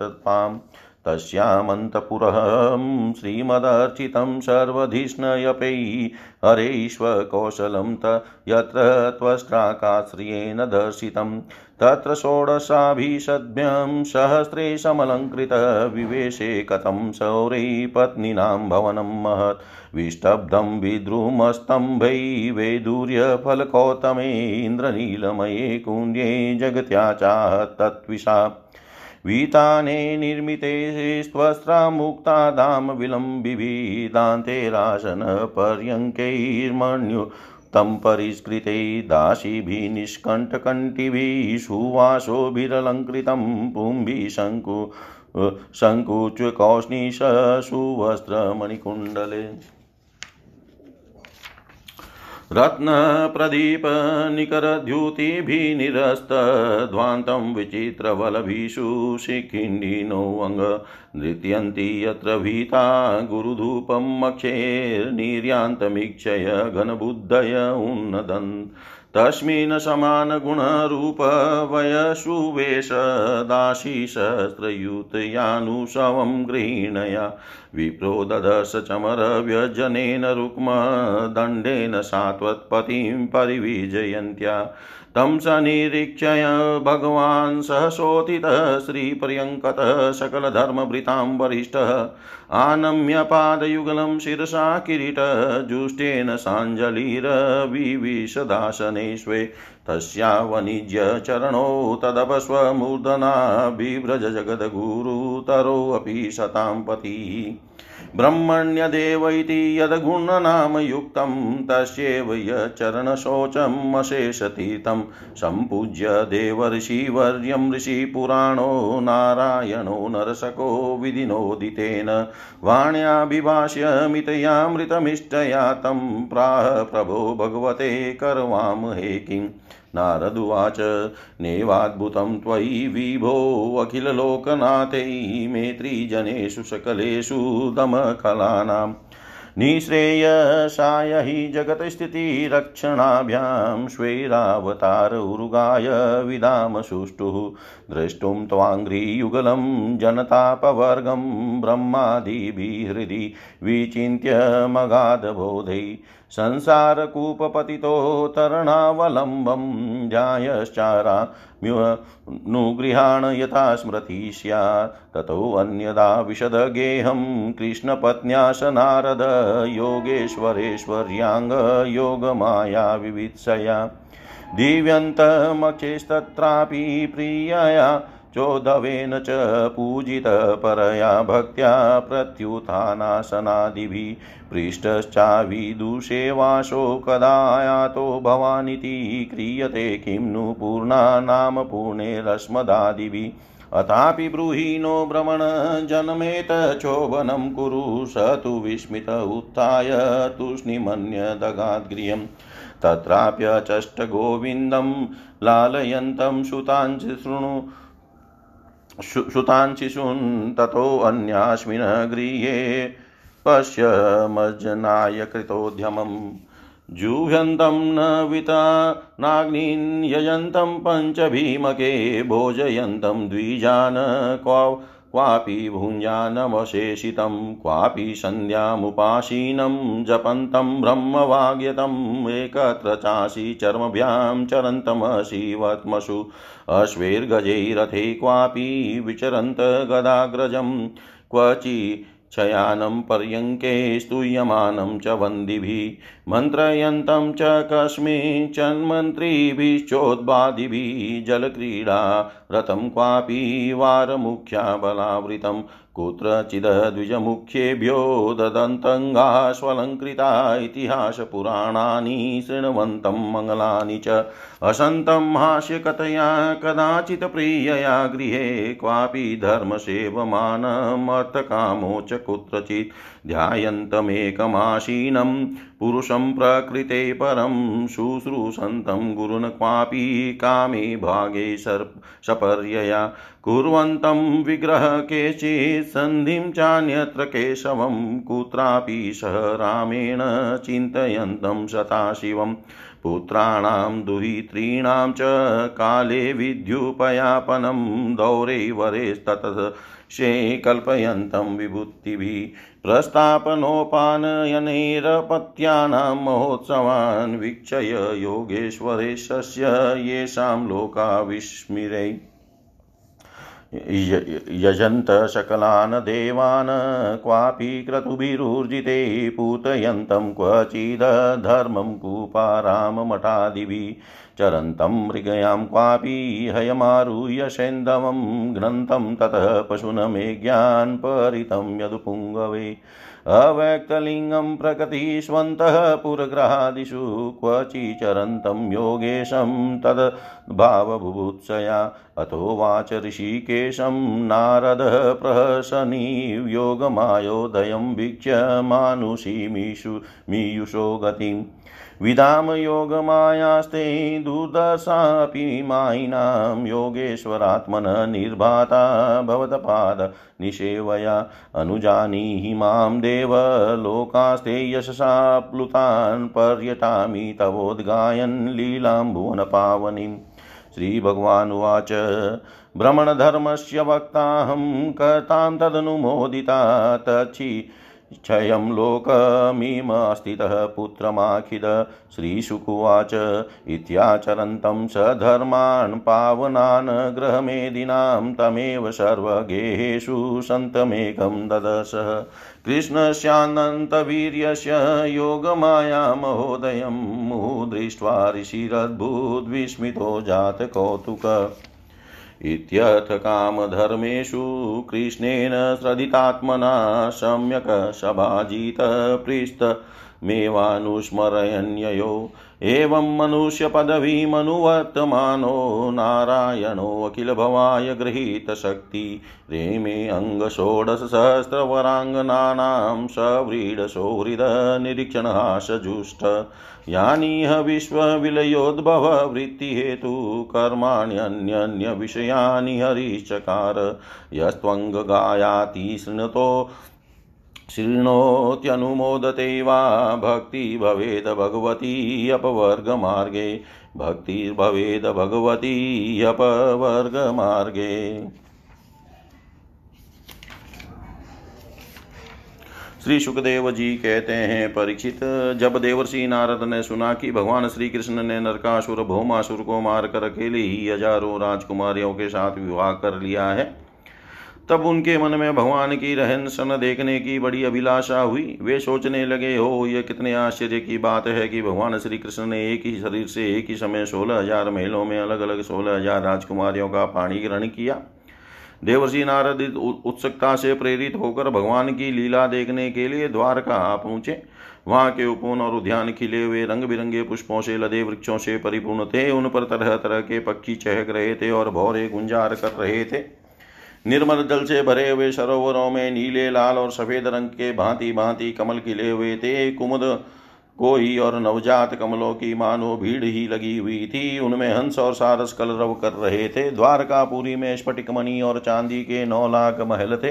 तत्पाम् तस्यामन्तपुरं श्रीमदर्चितं सर्वधिष्णयपै। हरेष्वकौशलं त यत्र त्वष्ट्राकाश्रियेण दर्शितं। तत्र षोडशाभिषद्भ्यं सहस्रे समलङ्कृतविवेशे कथं सौरै पत्नीनां भवनं महत्। विष्टब्धं विद्रुमस्तम्भै वैदूर्यफलकौतमे इन्द्रनीलमये कुण्ड्ये जगत्या चाह तत्विषा वीताने निर्मिते स्वस्त्रामुक्ता धाम विलम्बिभिदान्तेरासनपर्यङ्कैर्मण्यु तं परिष्कृते दासीभिः निष्कण्ठकण्ठिभिः सुवासोभिरलङ्कृतं पुंभिः शङ्कु शङ्कुच्यकौष्णीश सुवस्त्रमणिकुण्डले। रत्नप्रदीपनिकरद्युतिभिनिरस्तध्वान्तं विचित्रवलभिषु शिखिण्डिनोऽङ्ग नृत्यन्ति यत्र भीता गुरुधूपं मक्षेर्निर्यान्तमीक्षय घनबुद्धय उन्नदन् तस्मिन् समानगुणरूपवयशुवेशदाशीशस्त्रयुतयानुशवं गृहीणया। विप्रो ददश चमरव्यजनेन रुक्मदण्डेन सात्वत्पतिं परिविजयन्त्या। तं स निरीक्षय भगवान् सहसोतितः श्रीपर्यङ्कतः सकलधर्मभृतां वरिष्ठः आनम्य पादयुगलं शिरसा किरीटजुष्टेन साञ्जलिरविविशदासने स्वे तस्यावनिज्य चरणौ तदपस्वमूर्धना बिभ्रज जगद्गुरुतरोऽपि शतां पतिः ब्रह्मण्यदेव इति यद्गुणनामयुक्तं तस्यैव यचरणशोचम् अशेषतीर्थं सम्पूज्य देवर्षिवर्यं ऋषिपुराणो नारायणो नरसको विधिनोदितेन वाण्याभिभाष्य मितयामृतमिष्टया तं प्राह प्रभो भगवते करवामहे किम् नारदुवाच, नैवाद्भुतं त्वयि विभोऽखिललोकनाथै मेत्रीजनेषु सकलेषु दमकलानाम् निःश्रेयसाय हि जगत्स्थितिरक्षणाभ्यां स्वेरावतार उरुगाय विदाम सुष्ठुः द्रष्टुं त्वाङ्घ्रियुगलं जनतापवर्गं ब्रह्मादिभिहृदि विचिन्त्य मगाधबोधै संसारकूपपतितो तरणावलम्बं ध्यायश्चाराम्युनुगृहाण यथा स्मृति स्यात्। ततोऽन्यदा विशदगेहं कृष्णपत्न्याश नारद योगेश्वरेश्वर्याङ्गयोगमाया विवित्सया। दिव्यन्तमक्षेस्तत्रापि प्रियया चोदवेन च पूजितपरया भक्त्या प्रत्युत्थानासनादिभिः पृष्टश्चाविदुषे वासो कदायातो भवानिति क्रियते किं नु पूर्णा नाम पूर्णेरस्मदादिभिः अथापि ब्रूहि नो भ्रमण जन्मेत चोबनं कुरु स तु विस्मित उत्थाय तूष्णीमन्यदगाद्गृहम् तत्राप्यचष्टगोविन्दं लालयन्तं सुताञ्च सुताञ्शिशून् ततोऽन्यास्मिन् गृहे पश्यमज्जनाय कृतोद्यमम्। जुह्यन्तं न विता नाग्निन् यजन्तं पञ्चभीमके भोजयन्तं द्विजान क्वा क्वापि भुञ्जानमशेषितं क्वापि सन्ध्यामुपासीनं, जपन्तं ब्रह्मवाग्यतम् एकत्र चासि चर्मभ्यां चरन्तमशिवत्मसु अश्वैर्गजैरथे क्वापि विचरन्त गदाग्रजं, क्वचि शयानं पर्यङ्के स्तूयमानं च वन्दिभिः मन्त्रयन्तं च कस्मिंश्चन्मन्त्रिभिश्चोद्बादिभिः जलक्रीडा रतं क्वापि वारमुख्या बलावृतं कुत्रचिद्विजमुख्येभ्यो ददन्तङ्गास्वलङ्कृता इतिहासपुराणानि शृण्वन्तं मङ्गलानि च असन्तं हास्यकथया कदाचित् प्रियया गृहे क्वापि धर्मसेवमानमर्थकामो च कुत्रचित् ध्यायन्तमेकमासीनं पुरुषं प्रकृते परं शुश्रूषन्तं गुरुन् क्वापि कामे भागे सर्प सपर्यया कुर्वन्तं विग्रह केचित् सन्धिं चान्यत्र केशवं, कुत्रापि सह रामेण चिन्तयन्तं सदाशिवं पुत्राणां दुहित्रीणां च काले विद्युपयापनं दौरैवरेस्ततः शे कल्पयन्तं विभूतिभिः प्रस्थापनोपानयनैरपत्यानां महोत्सवान् वीक्षय योगेश्वरेशस्य येषां लोका विस्मिरै यजन्त सकलान् देवान् क्वापि क्रतुभिरूर्जिते पूतयन्तं क्वचिदधर्मं कूपाराममठादिभिः। चरन्तं मृगयां क्वापि हयमारुह्य सेन्दवं घ्नन्तं ततः पशुनमेज्ञान् परितं यदुपुङ्गवे। अव्यक्तलिङ्गं प्रकृतिष्वन्तः पुरग्रहादिषु क्वचिचरन्तं योगेशं तद्भावबुभुत्सया अथोवाच ऋषिकेशं नारदः प्रहसनीयोगमायोदयं वीक्ष्य मानुषीमीषु मीयुषो गतिम्। विधाम योगमायास्ते दुर्दशापि मायिनां योगेश्वरात्मन निर्भाता भवतपादनिषेवया अनुजानीहि माँ देव लोकास्ते यशसा प्लुतान् पर्यटामि तवोद्गायन् लीलां भुवनपावनीम् श्रीभगवानुवाच भ्रमणधर्मस्य वक्ताहं कर्तां तदनुमोदिता तच्छि क्षयं लोकमिमस्थितः पुत्रमाखिद श्रीशुकुवाच इत्याचरन्तं स धर्मान् पावनान् ग्रहमेदिनां तमेव सर्वगेहेषु सन्तमेकं ददशः कृष्णस्यानन्तवीर्यस्य योगमाया महोदयं मुदृष्ट्वा ऋषिरद्भुद्विस्मितो जातकौतुक। इत्यथ कामधर्मेषु कृष्णेन श्रद्धितात्मना सम्यक् सभाजित पृष्ठमेवानुस्मरयन्ययो एवं मनुष्यपदवीमनुवर्तमानो नारायणोऽखिलभवाय गृहीतशक्ति रेमे अङ्गषोडशसहस्रवराङ्गनानां सव्रीडसौहृदनिरीक्षणहासजुष्ट यानिह विश्वविलयोद्भववृत्तिहेतु कर्माण्यन्यन्यविषयानि हरिश्चकार यस्त्वङ्गगायाति शृणुतो शृणोत्यनुमोदते वा भक्ति भवेद भगवती अपवर्गमार्गे। भक्तिर्भवेद भगवती अपवर्गमार्गे। श्री सुखदेव जी कहते हैं, परीक्षित, जब देवर्षि नारद ने सुना कि भगवान श्री कृष्ण ने नरकासुर, भौमासुर को मारकर अकेले ही हज़ारों राजकुमारियों के साथ विवाह कर लिया है तब उनके मन में भगवान की रहन सहन देखने की बड़ी अभिलाषा हुई। वे सोचने लगे, हो यह कितने आश्चर्य की बात है कि भगवान श्री कृष्ण ने एक ही शरीर से एक ही समय सोलह हज़ार महलों में अलग अलग सोलह हज़ार राजकुमारियों का पाणी ग्रहण किया। देवर्षि नारद उत्सुकता से प्रेरित होकर भगवान की लीला देखने के लिए द्वारका आ पहुँचे। वहाँ के उपवन और उद्यान खिले हुए रंग बिरंगे पुष्पों से, लदे वृक्षों से परिपूर्ण थे। उन पर तरह तरह के पक्षी चहक रहे थे और भौरे गुंजार कर रहे थे। निर्मल जल से भरे हुए सरोवरों में नीले, लाल और सफ़ेद रंग के भांति भांति कमल खिले हुए थे। कुमुद कोई और नवजात कमलों की मानो भीड़ ही लगी हुई थी। उनमें हंस और सारस कलरव कर रहे थे। द्वारकापुरी में स्फटिक मणि और चांदी के नौ लाख महल थे।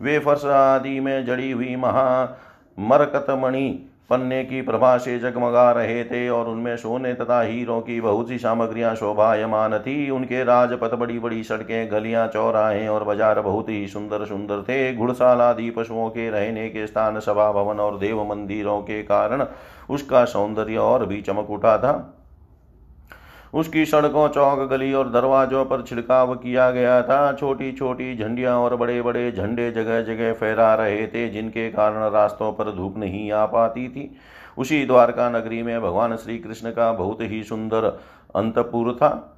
वे फर्श आदि में जड़ी हुई महा मरकत मणि पन्ने की प्रभा से जगमगा रहे थे और उनमें सोने तथा हीरों की बहुत सी सामग्रियाँ शोभायमान थी। उनके राजपथ बड़ी बड़ी सड़कें, गलियाँ, चौराहे और बाज़ार बहुत ही सुंदर सुंदर थे। घुड़साल आदि पशुओं के रहने के स्थान, सभा भवन और देव मंदिरों के कारण उसका सौंदर्य और भी चमक उठा था। उसकी सड़कों, चौक, गली और दरवाजों पर छिड़काव किया गया था। छोटी छोटी झंडियाँ और बड़े बड़े झंडे जगह जगह फहरा रहे थे, जिनके कारण रास्तों पर धूप नहीं आ पाती थी। उसी द्वारका नगरी में भगवान श्री कृष्ण का बहुत ही सुंदर अंतपुर था।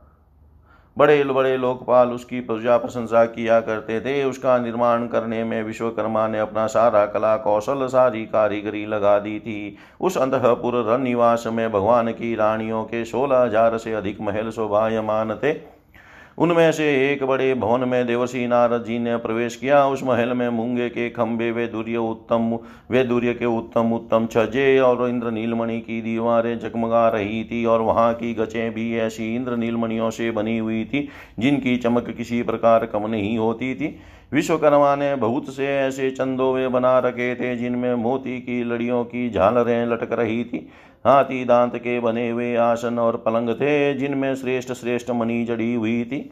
बड़े बड़े लोकपाल उसकी प्रजा प्रशंसा किया करते थे। उसका निर्माण करने में विश्वकर्मा ने अपना सारा कला कौशल, सारी कारीगरी लगा दी थी। उस अंतपुर रन निवास में भगवान की रानियों के सोलह हज़ार से अधिक महल शोभायमान थे। उनमें से एक बड़े भवन में देवर्षि नारद जी ने प्रवेश किया। उस महल में मूँगे के खंभे, वे दूर्य उत्तम, वे दूर्य के उत्तम उत्तम छजे और इंद्र नीलमणि की दीवारें जगमगा रही थी और वहाँ की गचें भी ऐसी इंद्र नीलमणियों से बनी हुई थी, जिनकी चमक किसी प्रकार कम नहीं होती थी। विश्वकर्मा ने बहुत से ऐसे चंदोवे बना रखे थे, जिनमें मोती की लड़ियों की झालरें लटक रही थी। हाथी दांत के बने हुए आसन और पलंग थे, जिनमें श्रेष्ठ श्रेष्ठ मणि जड़ी हुई थी।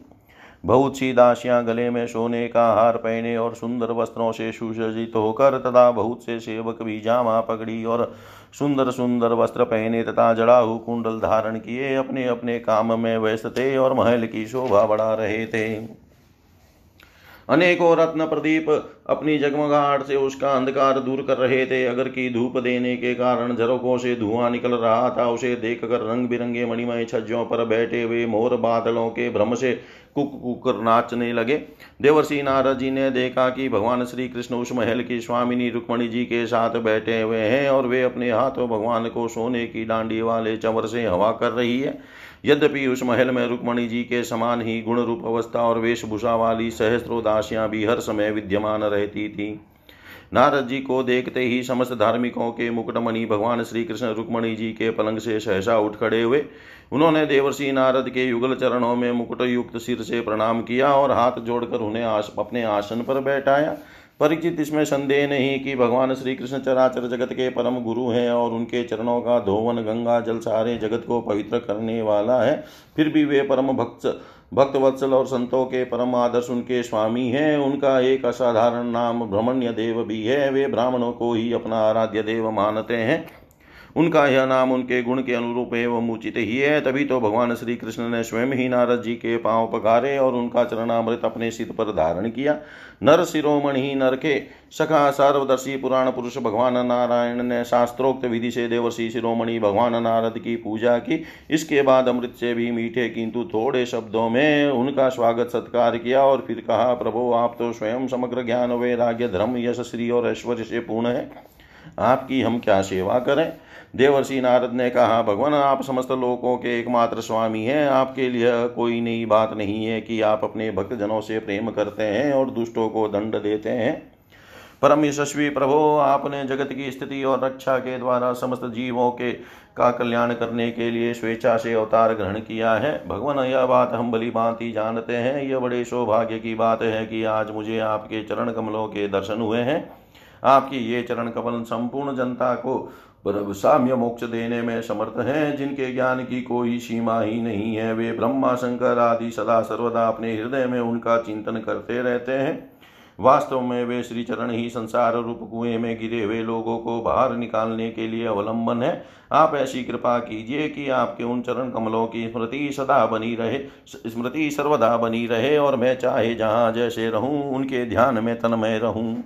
बहुत सी दासियाँ गले में सोने का हार पहने और सुंदर वस्त्रों से सुसज्जित होकर तथा बहुत से सेवक भी जामा पगड़ी और सुंदर सुंदर वस्त्र पहने तथा जड़ाहु कुंडल धारण किए अपने अपने काम में व्यस्त थे और महल की शोभा बढ़ा रहे थे। अनेकों रत्न प्रदीप अपनी जगमगाहट से उसका अंधकार दूर कर रहे थे। अगर की धूप देने के कारण झरोकों से धुआँ निकल रहा था, उसे देखकर रंग बिरंगे मणिमय छज्जों पर बैठे हुए मोर बादलों के भ्रम से कुक कुकर नाचने लगे। देवर्षि नारद जी ने देखा कि भगवान श्री कृष्ण उस महल की स्वामिनी रुक्मणी जी के साथ बैठे हुए हैं और वे अपने हाथों भगवान को सोने की डांडी वाले चंवर से हवा कर रही है। यद्यपि उस महल में रुक्मणी जी के समान ही गुण रूप अवस्था और वेशभूषा वाली सहस्त्रों दासियाँ भी हर समय विद्यमान रहती थी। नारद जी को देखते ही समस्त धार्मिकों के मुकुटमणि भगवान श्री कृष्ण रुक्मणी जी के पलंग से सहसा उठ खड़े हुए। उन्होंने देवर्षि नारद के युगल चरणों में मुकुट युक्त सिर से प्रणाम किया और हाथ जोड़कर उन्हें आस, अपने आसन पर बैठाया। परिचित इसमें संदेह नहीं कि भगवान श्री कृष्ण चराचर जगत के परम गुरु हैं और उनके चरणों का धोवन, गंगा, जल सारे जगत को पवित्र करने वाला है। फिर भी वे परम भक्त भक्त वत्सल और संतों के परम आदर्श उनके स्वामी हैं। उनका एक असाधारण नाम ब्रह्मण्य देव भी है। वे ब्राह्मणों को ही अपना आराध्य देव मानते हैं। उनका यह नाम उनके गुण के अनुरूप एवं उचित ही है। तभी तो भगवान श्री कृष्ण ने स्वयं ही नारद जी के पाँव पकारे और उनका चरणामृत अपने सिर पर धारण किया। नर शिरोमणि नर के सखा सर्वदर्शी पुराण पुरुष भगवान नारायण ने शास्त्रोक्त विधि से देवर्षि शिरोमणि भगवान नारद की पूजा की। इसके बाद अमृत से भी मीठे किंतु थोड़े शब्दों में उनका स्वागत सत्कार किया और फिर कहा, प्रभु, आप तो स्वयं समग्र ज्ञान, वैराग्य, धर्म यश श्री और ऐश्वर्य से पूर्ण है। आपकी हम क्या सेवा करें? देवर्षि नारद ने कहा, भगवान, आप समस्त लोगों के एकमात्र स्वामी हैं। आपके लिए कोई नई बात नहीं है कि आप अपने भक्तजनों से प्रेम करते हैं और दुष्टों को दंड देते हैं। परम यशस्वी प्रभो, आपने जगत की स्थिति और रक्षा के द्वारा समस्त जीवों के का कल्याण करने के लिए स्वेच्छा से अवतार ग्रहण किया है। भगवान, यह बात हम भली भांति जानते हैं। यह बड़े सौभाग्य की बात है कि आज मुझे आपके चरण कमलों के दर्शन हुए हैं। आपकी ये चरण कमल संपूर्ण जनता को साम्य मोक्ष देने में समर्थ हैं, जिनके ज्ञान की कोई सीमा ही नहीं है। वे ब्रह्मा, शंकर आदि सदा सर्वदा अपने हृदय में उनका चिंतन करते रहते हैं। वास्तव में वे श्री चरण ही संसार रूप कुएँ में गिरे हुए लोगों को बाहर निकालने के लिए अवलंबन है। आप ऐसी कृपा कीजिए कि आपके उन चरण कमलों की स्मृति सदा बनी रहे, स्मृति सर्वदा बनी रहे, और मैं चाहे जहाँ जैसे रहूँ, उनके ध्यान में तन्मय रहूँ।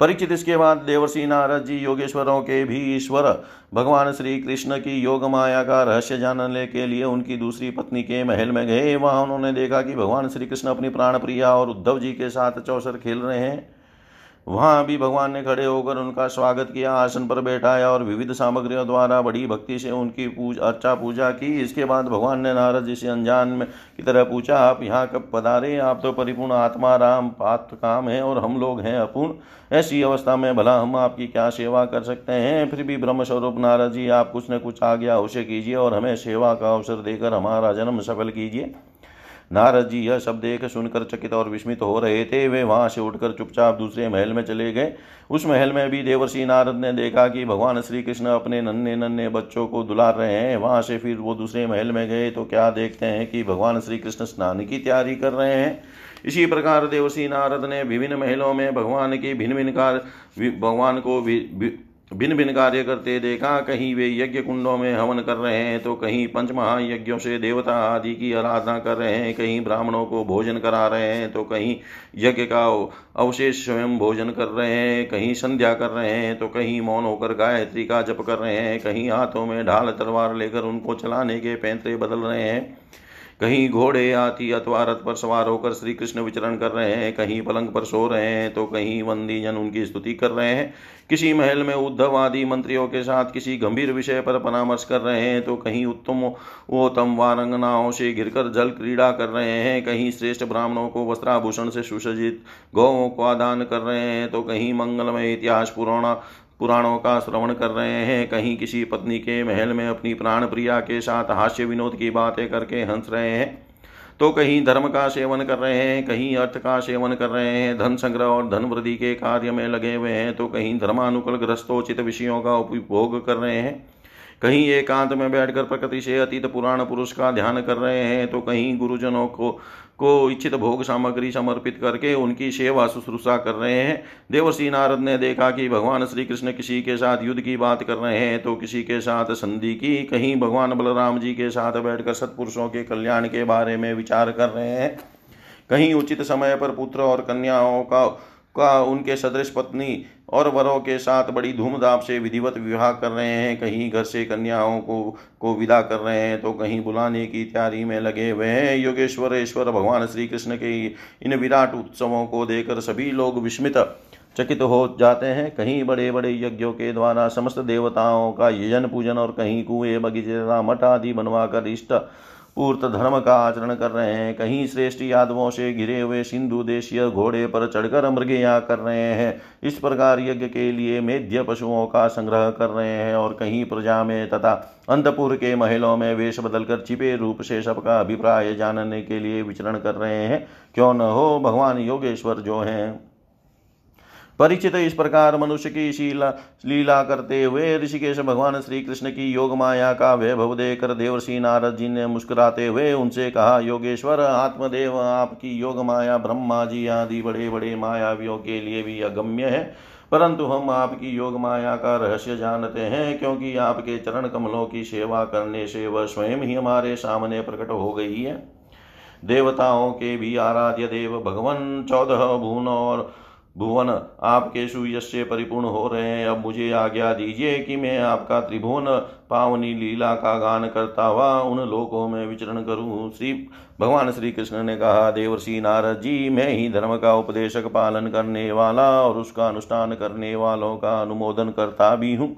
परीक्षित इसके बाद देवर्षि नारद जी योगेश्वरों के भी ईश्वर, भगवान श्री कृष्ण की योग माया का रहस्य जानने के लिए उनकी दूसरी पत्नी के महल में गए। वहाँ उन्होंने देखा कि भगवान श्री कृष्ण अपनी प्राण प्रिया और उद्धव जी के साथ चौसर खेल रहे हैं। वहाँ भी भगवान ने खड़े होकर उनका स्वागत किया, आसन पर बैठाया और विविध सामग्रियों द्वारा बड़ी भक्ति से उनकी पूज, अर्चा पूजा की। इसके बाद भगवान ने नारद जी से अनजान में की तरह पूछा, आप यहाँ कब पधारे? आप तो परिपूर्ण आत्मा, राम पात्र काम है और हम लोग हैं अपूर्ण। ऐसी अवस्था में भला हम आपकी क्या सेवा कर सकते हैं? फिर भी ब्रह्म स्वरूप नारद जी, आप कुछ न कुछ आज्ञा अवश्य कीजिए और हमें सेवा का अवसर देकर हमारा जन्म सफल कीजिए। नारद जी, यह सब देख सुनकर चकित और विस्मित हो रहे थे। वे वहाँ से उठकर चुपचाप दूसरे महल में चले गए। उस महल में भी देवर्षि नारद ने देखा कि भगवान श्री कृष्ण अपने नन्हे नन्हे बच्चों को दुलार रहे हैं। वहाँ से फिर वो दूसरे महल में गए तो क्या देखते हैं कि भगवान श्री कृष्ण स्नान की तैयारी कर रहे हैं। इसी प्रकार देवर्षि नारद ने विभिन्न महलों में भगवान की भिन्न भिन्न कार्य भगवान को भिन्न भिन्न कार्य करते देखा, कहीं वे यज्ञ कुंडों में हवन कर रहे हैं तो कहीं पंच महायज्ञों से देवता आदि की आराधना कर रहे हैं, कहीं ब्राह्मणों को भोजन करा रहे हैं तो कहीं यज्ञ का अवशेष स्वयं भोजन कर रहे हैं, कहीं संध्या कर रहे हैं तो कहीं मौन होकर गायत्री का जप कर रहे हैं, कहीं हाथों में ढाल तलवार लेकर उनको चलाने के पैंतरे बदल रहे हैं। कहीं घोड़े आती अथवा रथ पर सवार होकर श्री कृष्ण विचरण कर रहे हैं, कहीं पलंग पर सो रहे हैं तो कहीं वंदी जन उनकी स्तुति कर रहे हैं। किसी महल में उद्धव आदि मंत्रियों के साथ किसी गंभीर विषय पर परामर्श कर रहे हैं तो कहीं उत्तम उत्तम वारंगनाओं से गिरकर जल क्रीड़ा कर रहे हैं, कहीं श्रेष्ठ ब्राह्मणों को वस्त्राभूषण से सुसज्जित गौों को आदान कर रहे हैं तो कहीं मंगलमय इतिहास पुराणा पुराणों का श्रवण कर रहे हैं। कहीं किसी पत्नी के महल में अपनी प्राण प्रिया के साथ हास्य विनोद की बातें करके हंस रहे हैं। तो कहीं धर्म का सेवन कर रहे हैं, कहीं अर्थ का सेवन कर रहे हैं। धन संग्रह और धन वृद्धि के कार्य में लगे हुए हैं तो कहीं धर्मानुकूल ग्रस्तोचित विषयों का उपभोग कर रहे हैं। कहीं एकांत में बैठकर प्रकृति से अतीत पुराण पुरुष का ध्यान कर रहे हैं तो कहीं गुरुजनों को को इच्छित भोग सामग्री समर्पित करके उनकी सेवा शुश्रूषा कर रहे हैं। देवर्षि नारद ने देखा कि भगवान श्री कृष्ण किसी के साथ युद्ध की बात कर रहे हैं तो किसी के साथ संधि की, कहीं भगवान बलराम जी के साथ बैठकर सत्पुरुषों के कल्याण के बारे में विचार कर रहे हैं। कहीं उचित समय पर पुत्र और कन्याओं का का उनके सदृश पत्नी और वरों के साथ बड़ी धूमधाम से विधिवत विवाह कर रहे हैं। कहीं घर से कन्याओं को को विदा कर रहे हैं तो कहीं बुलाने की तैयारी में लगे हुए हैं। योगेश्वर ईश्वर भगवान श्री कृष्ण के इन विराट उत्सवों को देखकर सभी लोग विस्मित, चकित हो जाते हैं। कहीं बड़े बड़े यज्ञों के द्वारा समस्त देवताओं का यजन पूजन और कहीं कुएँ, बगीचे मठ आदि बनवाकर इष्ट पूर्त धर्म का आचरण कर रहे हैं। कहीं श्रेष्ठ यादवों से घिरे हुए सिंधु देशीय घोड़े पर चढ़कर मृगया कर रहे हैं। इस प्रकार यज्ञ के लिए मेध्य पशुओं का संग्रह कर रहे हैं और कहीं प्रजा में तथा अंतपुर के महलों में वेश बदलकर छिपे रूप से सबका अभिप्राय जानने के लिए विचरण कर रहे हैं। क्यों न हो भगवान योगेश्वर जो हैं। परिचित इस प्रकार मनुष्य की शीला, लीला करते हुए ऋषिकेश भगवान श्री कृष्ण की योग माया का वैभव देकर देवर्षि नारद जी ने मुस्कुराते हुए उनसे कहा, योगेश्वर, आत्मदेव, आपकी योग माया ब्रह्मा जी आदि बड़े बड़े मायावियों के लिए भी अगम्य है। परंतु हम आपकी योग माया का रहस्य जानते हैं, क्योंकि आपके चरण कमलों की सेवा करने से वह स्वयं ही हमारे सामने प्रकट हो गई है। देवताओं के भी आराध्य देव भगवान चौदह भून और भुवन आपके सुयश से परिपूर्ण हो रहे हैं, अब मुझे आज्ञा दीजिए कि मैं आपका त्रिभुवन, पावनी लीला का गान करता हुआ उन लोकों में विचरण करूँ। श्री भगवान श्री कृष्ण ने कहा, देवर्षि नारद जी, मैं ही धर्म का उपदेशक, पालन करने वाला और उसका अनुष्ठान करने वालों का अनुमोदन करता भी हूँ।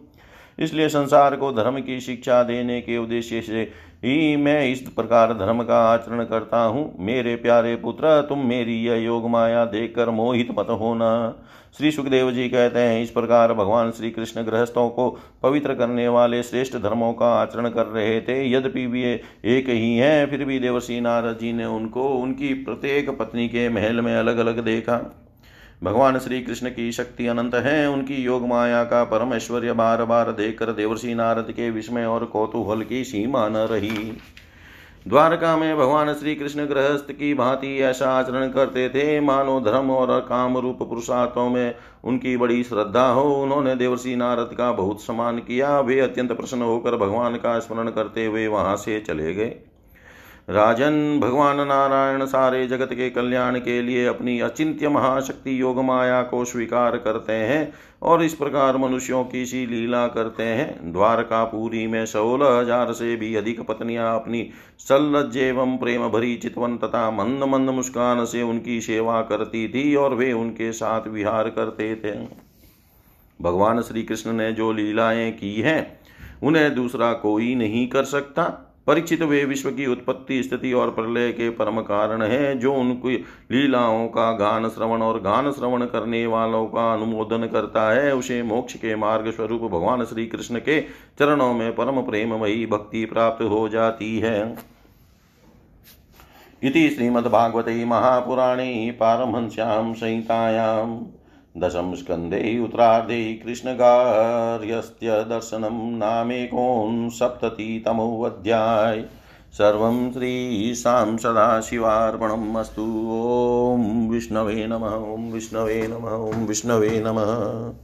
इसलिए संसार को धर्म की शिक्षा देने के उद्देश्य से ही मैं इस प्रकार धर्म का आचरण करता हूँ। मेरे प्यारे पुत्र, तुम मेरी यह योग माया देखकर मोहित मत होना। श्री सुखदेव जी कहते हैं, इस प्रकार भगवान श्री कृष्ण गृहस्थों को पवित्र करने वाले श्रेष्ठ धर्मों का आचरण कर रहे थे। यद्यपि वे एक ही हैं, फिर भी देवर्षि नारद जी ने उनको, उनकी प्रत्येक पत्नी के महल में अलग अलग देखा। भगवान श्री कृष्ण की शक्ति अनंत है, उनकी योग माया का परम ऐश्वर्य बार बार देखकर देवर्षि नारद के विस्मय और कौतूहल की सीमा न रही। द्वारका में भगवान श्री कृष्ण गृहस्थ की भांति ऐसा आचरण करते थे मानो धर्म और काम रूप पुरुषार्थों में उनकी बड़ी श्रद्धा हो, उन्होंने देवर्षि नारद का बहुत सम्मान किया। वे अत्यंत प्रसन्न होकर भगवान का स्मरण करते हुए वहाँ से चले गए। राजन, भगवान नारायण सारे जगत के कल्याण के लिए अपनी अचिंत्य महाशक्ति योग माया को स्वीकार करते हैं और इस प्रकार मनुष्यों की सी लीला करते हैं। द्वारकापुरी में सोलह हज़ार से भी अधिक पत्नियाँ अपनी सल्लज एवं प्रेम भरी चितवन तथा मंद मंद मुस्कान से उनकी सेवा करती थी और वे उनके साथ विहार करते थे। भगवान श्री कृष्ण ने जो लीलाएँ की हैं, उन्हें दूसरा कोई नहीं कर सकता। परीक्षित वे विश्व की उत्पत्ति, स्थिति और प्रलय के परम कारण है, जो उनकी लीलाओं का गान श्रवण और गान श्रवण करने वालों का अनुमोदन करता है। उसे मोक्ष के मार्ग स्वरूप भगवान श्री कृष्ण के चरणों में परम प्रेम वही भक्ति प्राप्त हो जाती है। इति श्रीमद्भागवते महापुराणे पारमहंस्यां संहितायां दशम स्कन्धे उत्तरार्धे कृष्णगार्यस्य दर्शनं नामेकोनसप्ततितमोऽध्याय सर्वं श्रीशां सदाशिवार्पणम् अस्तु। ॐ विष्णवे नमः, ॐ विष्णवे नमः, ॐ विष्णवे नमः।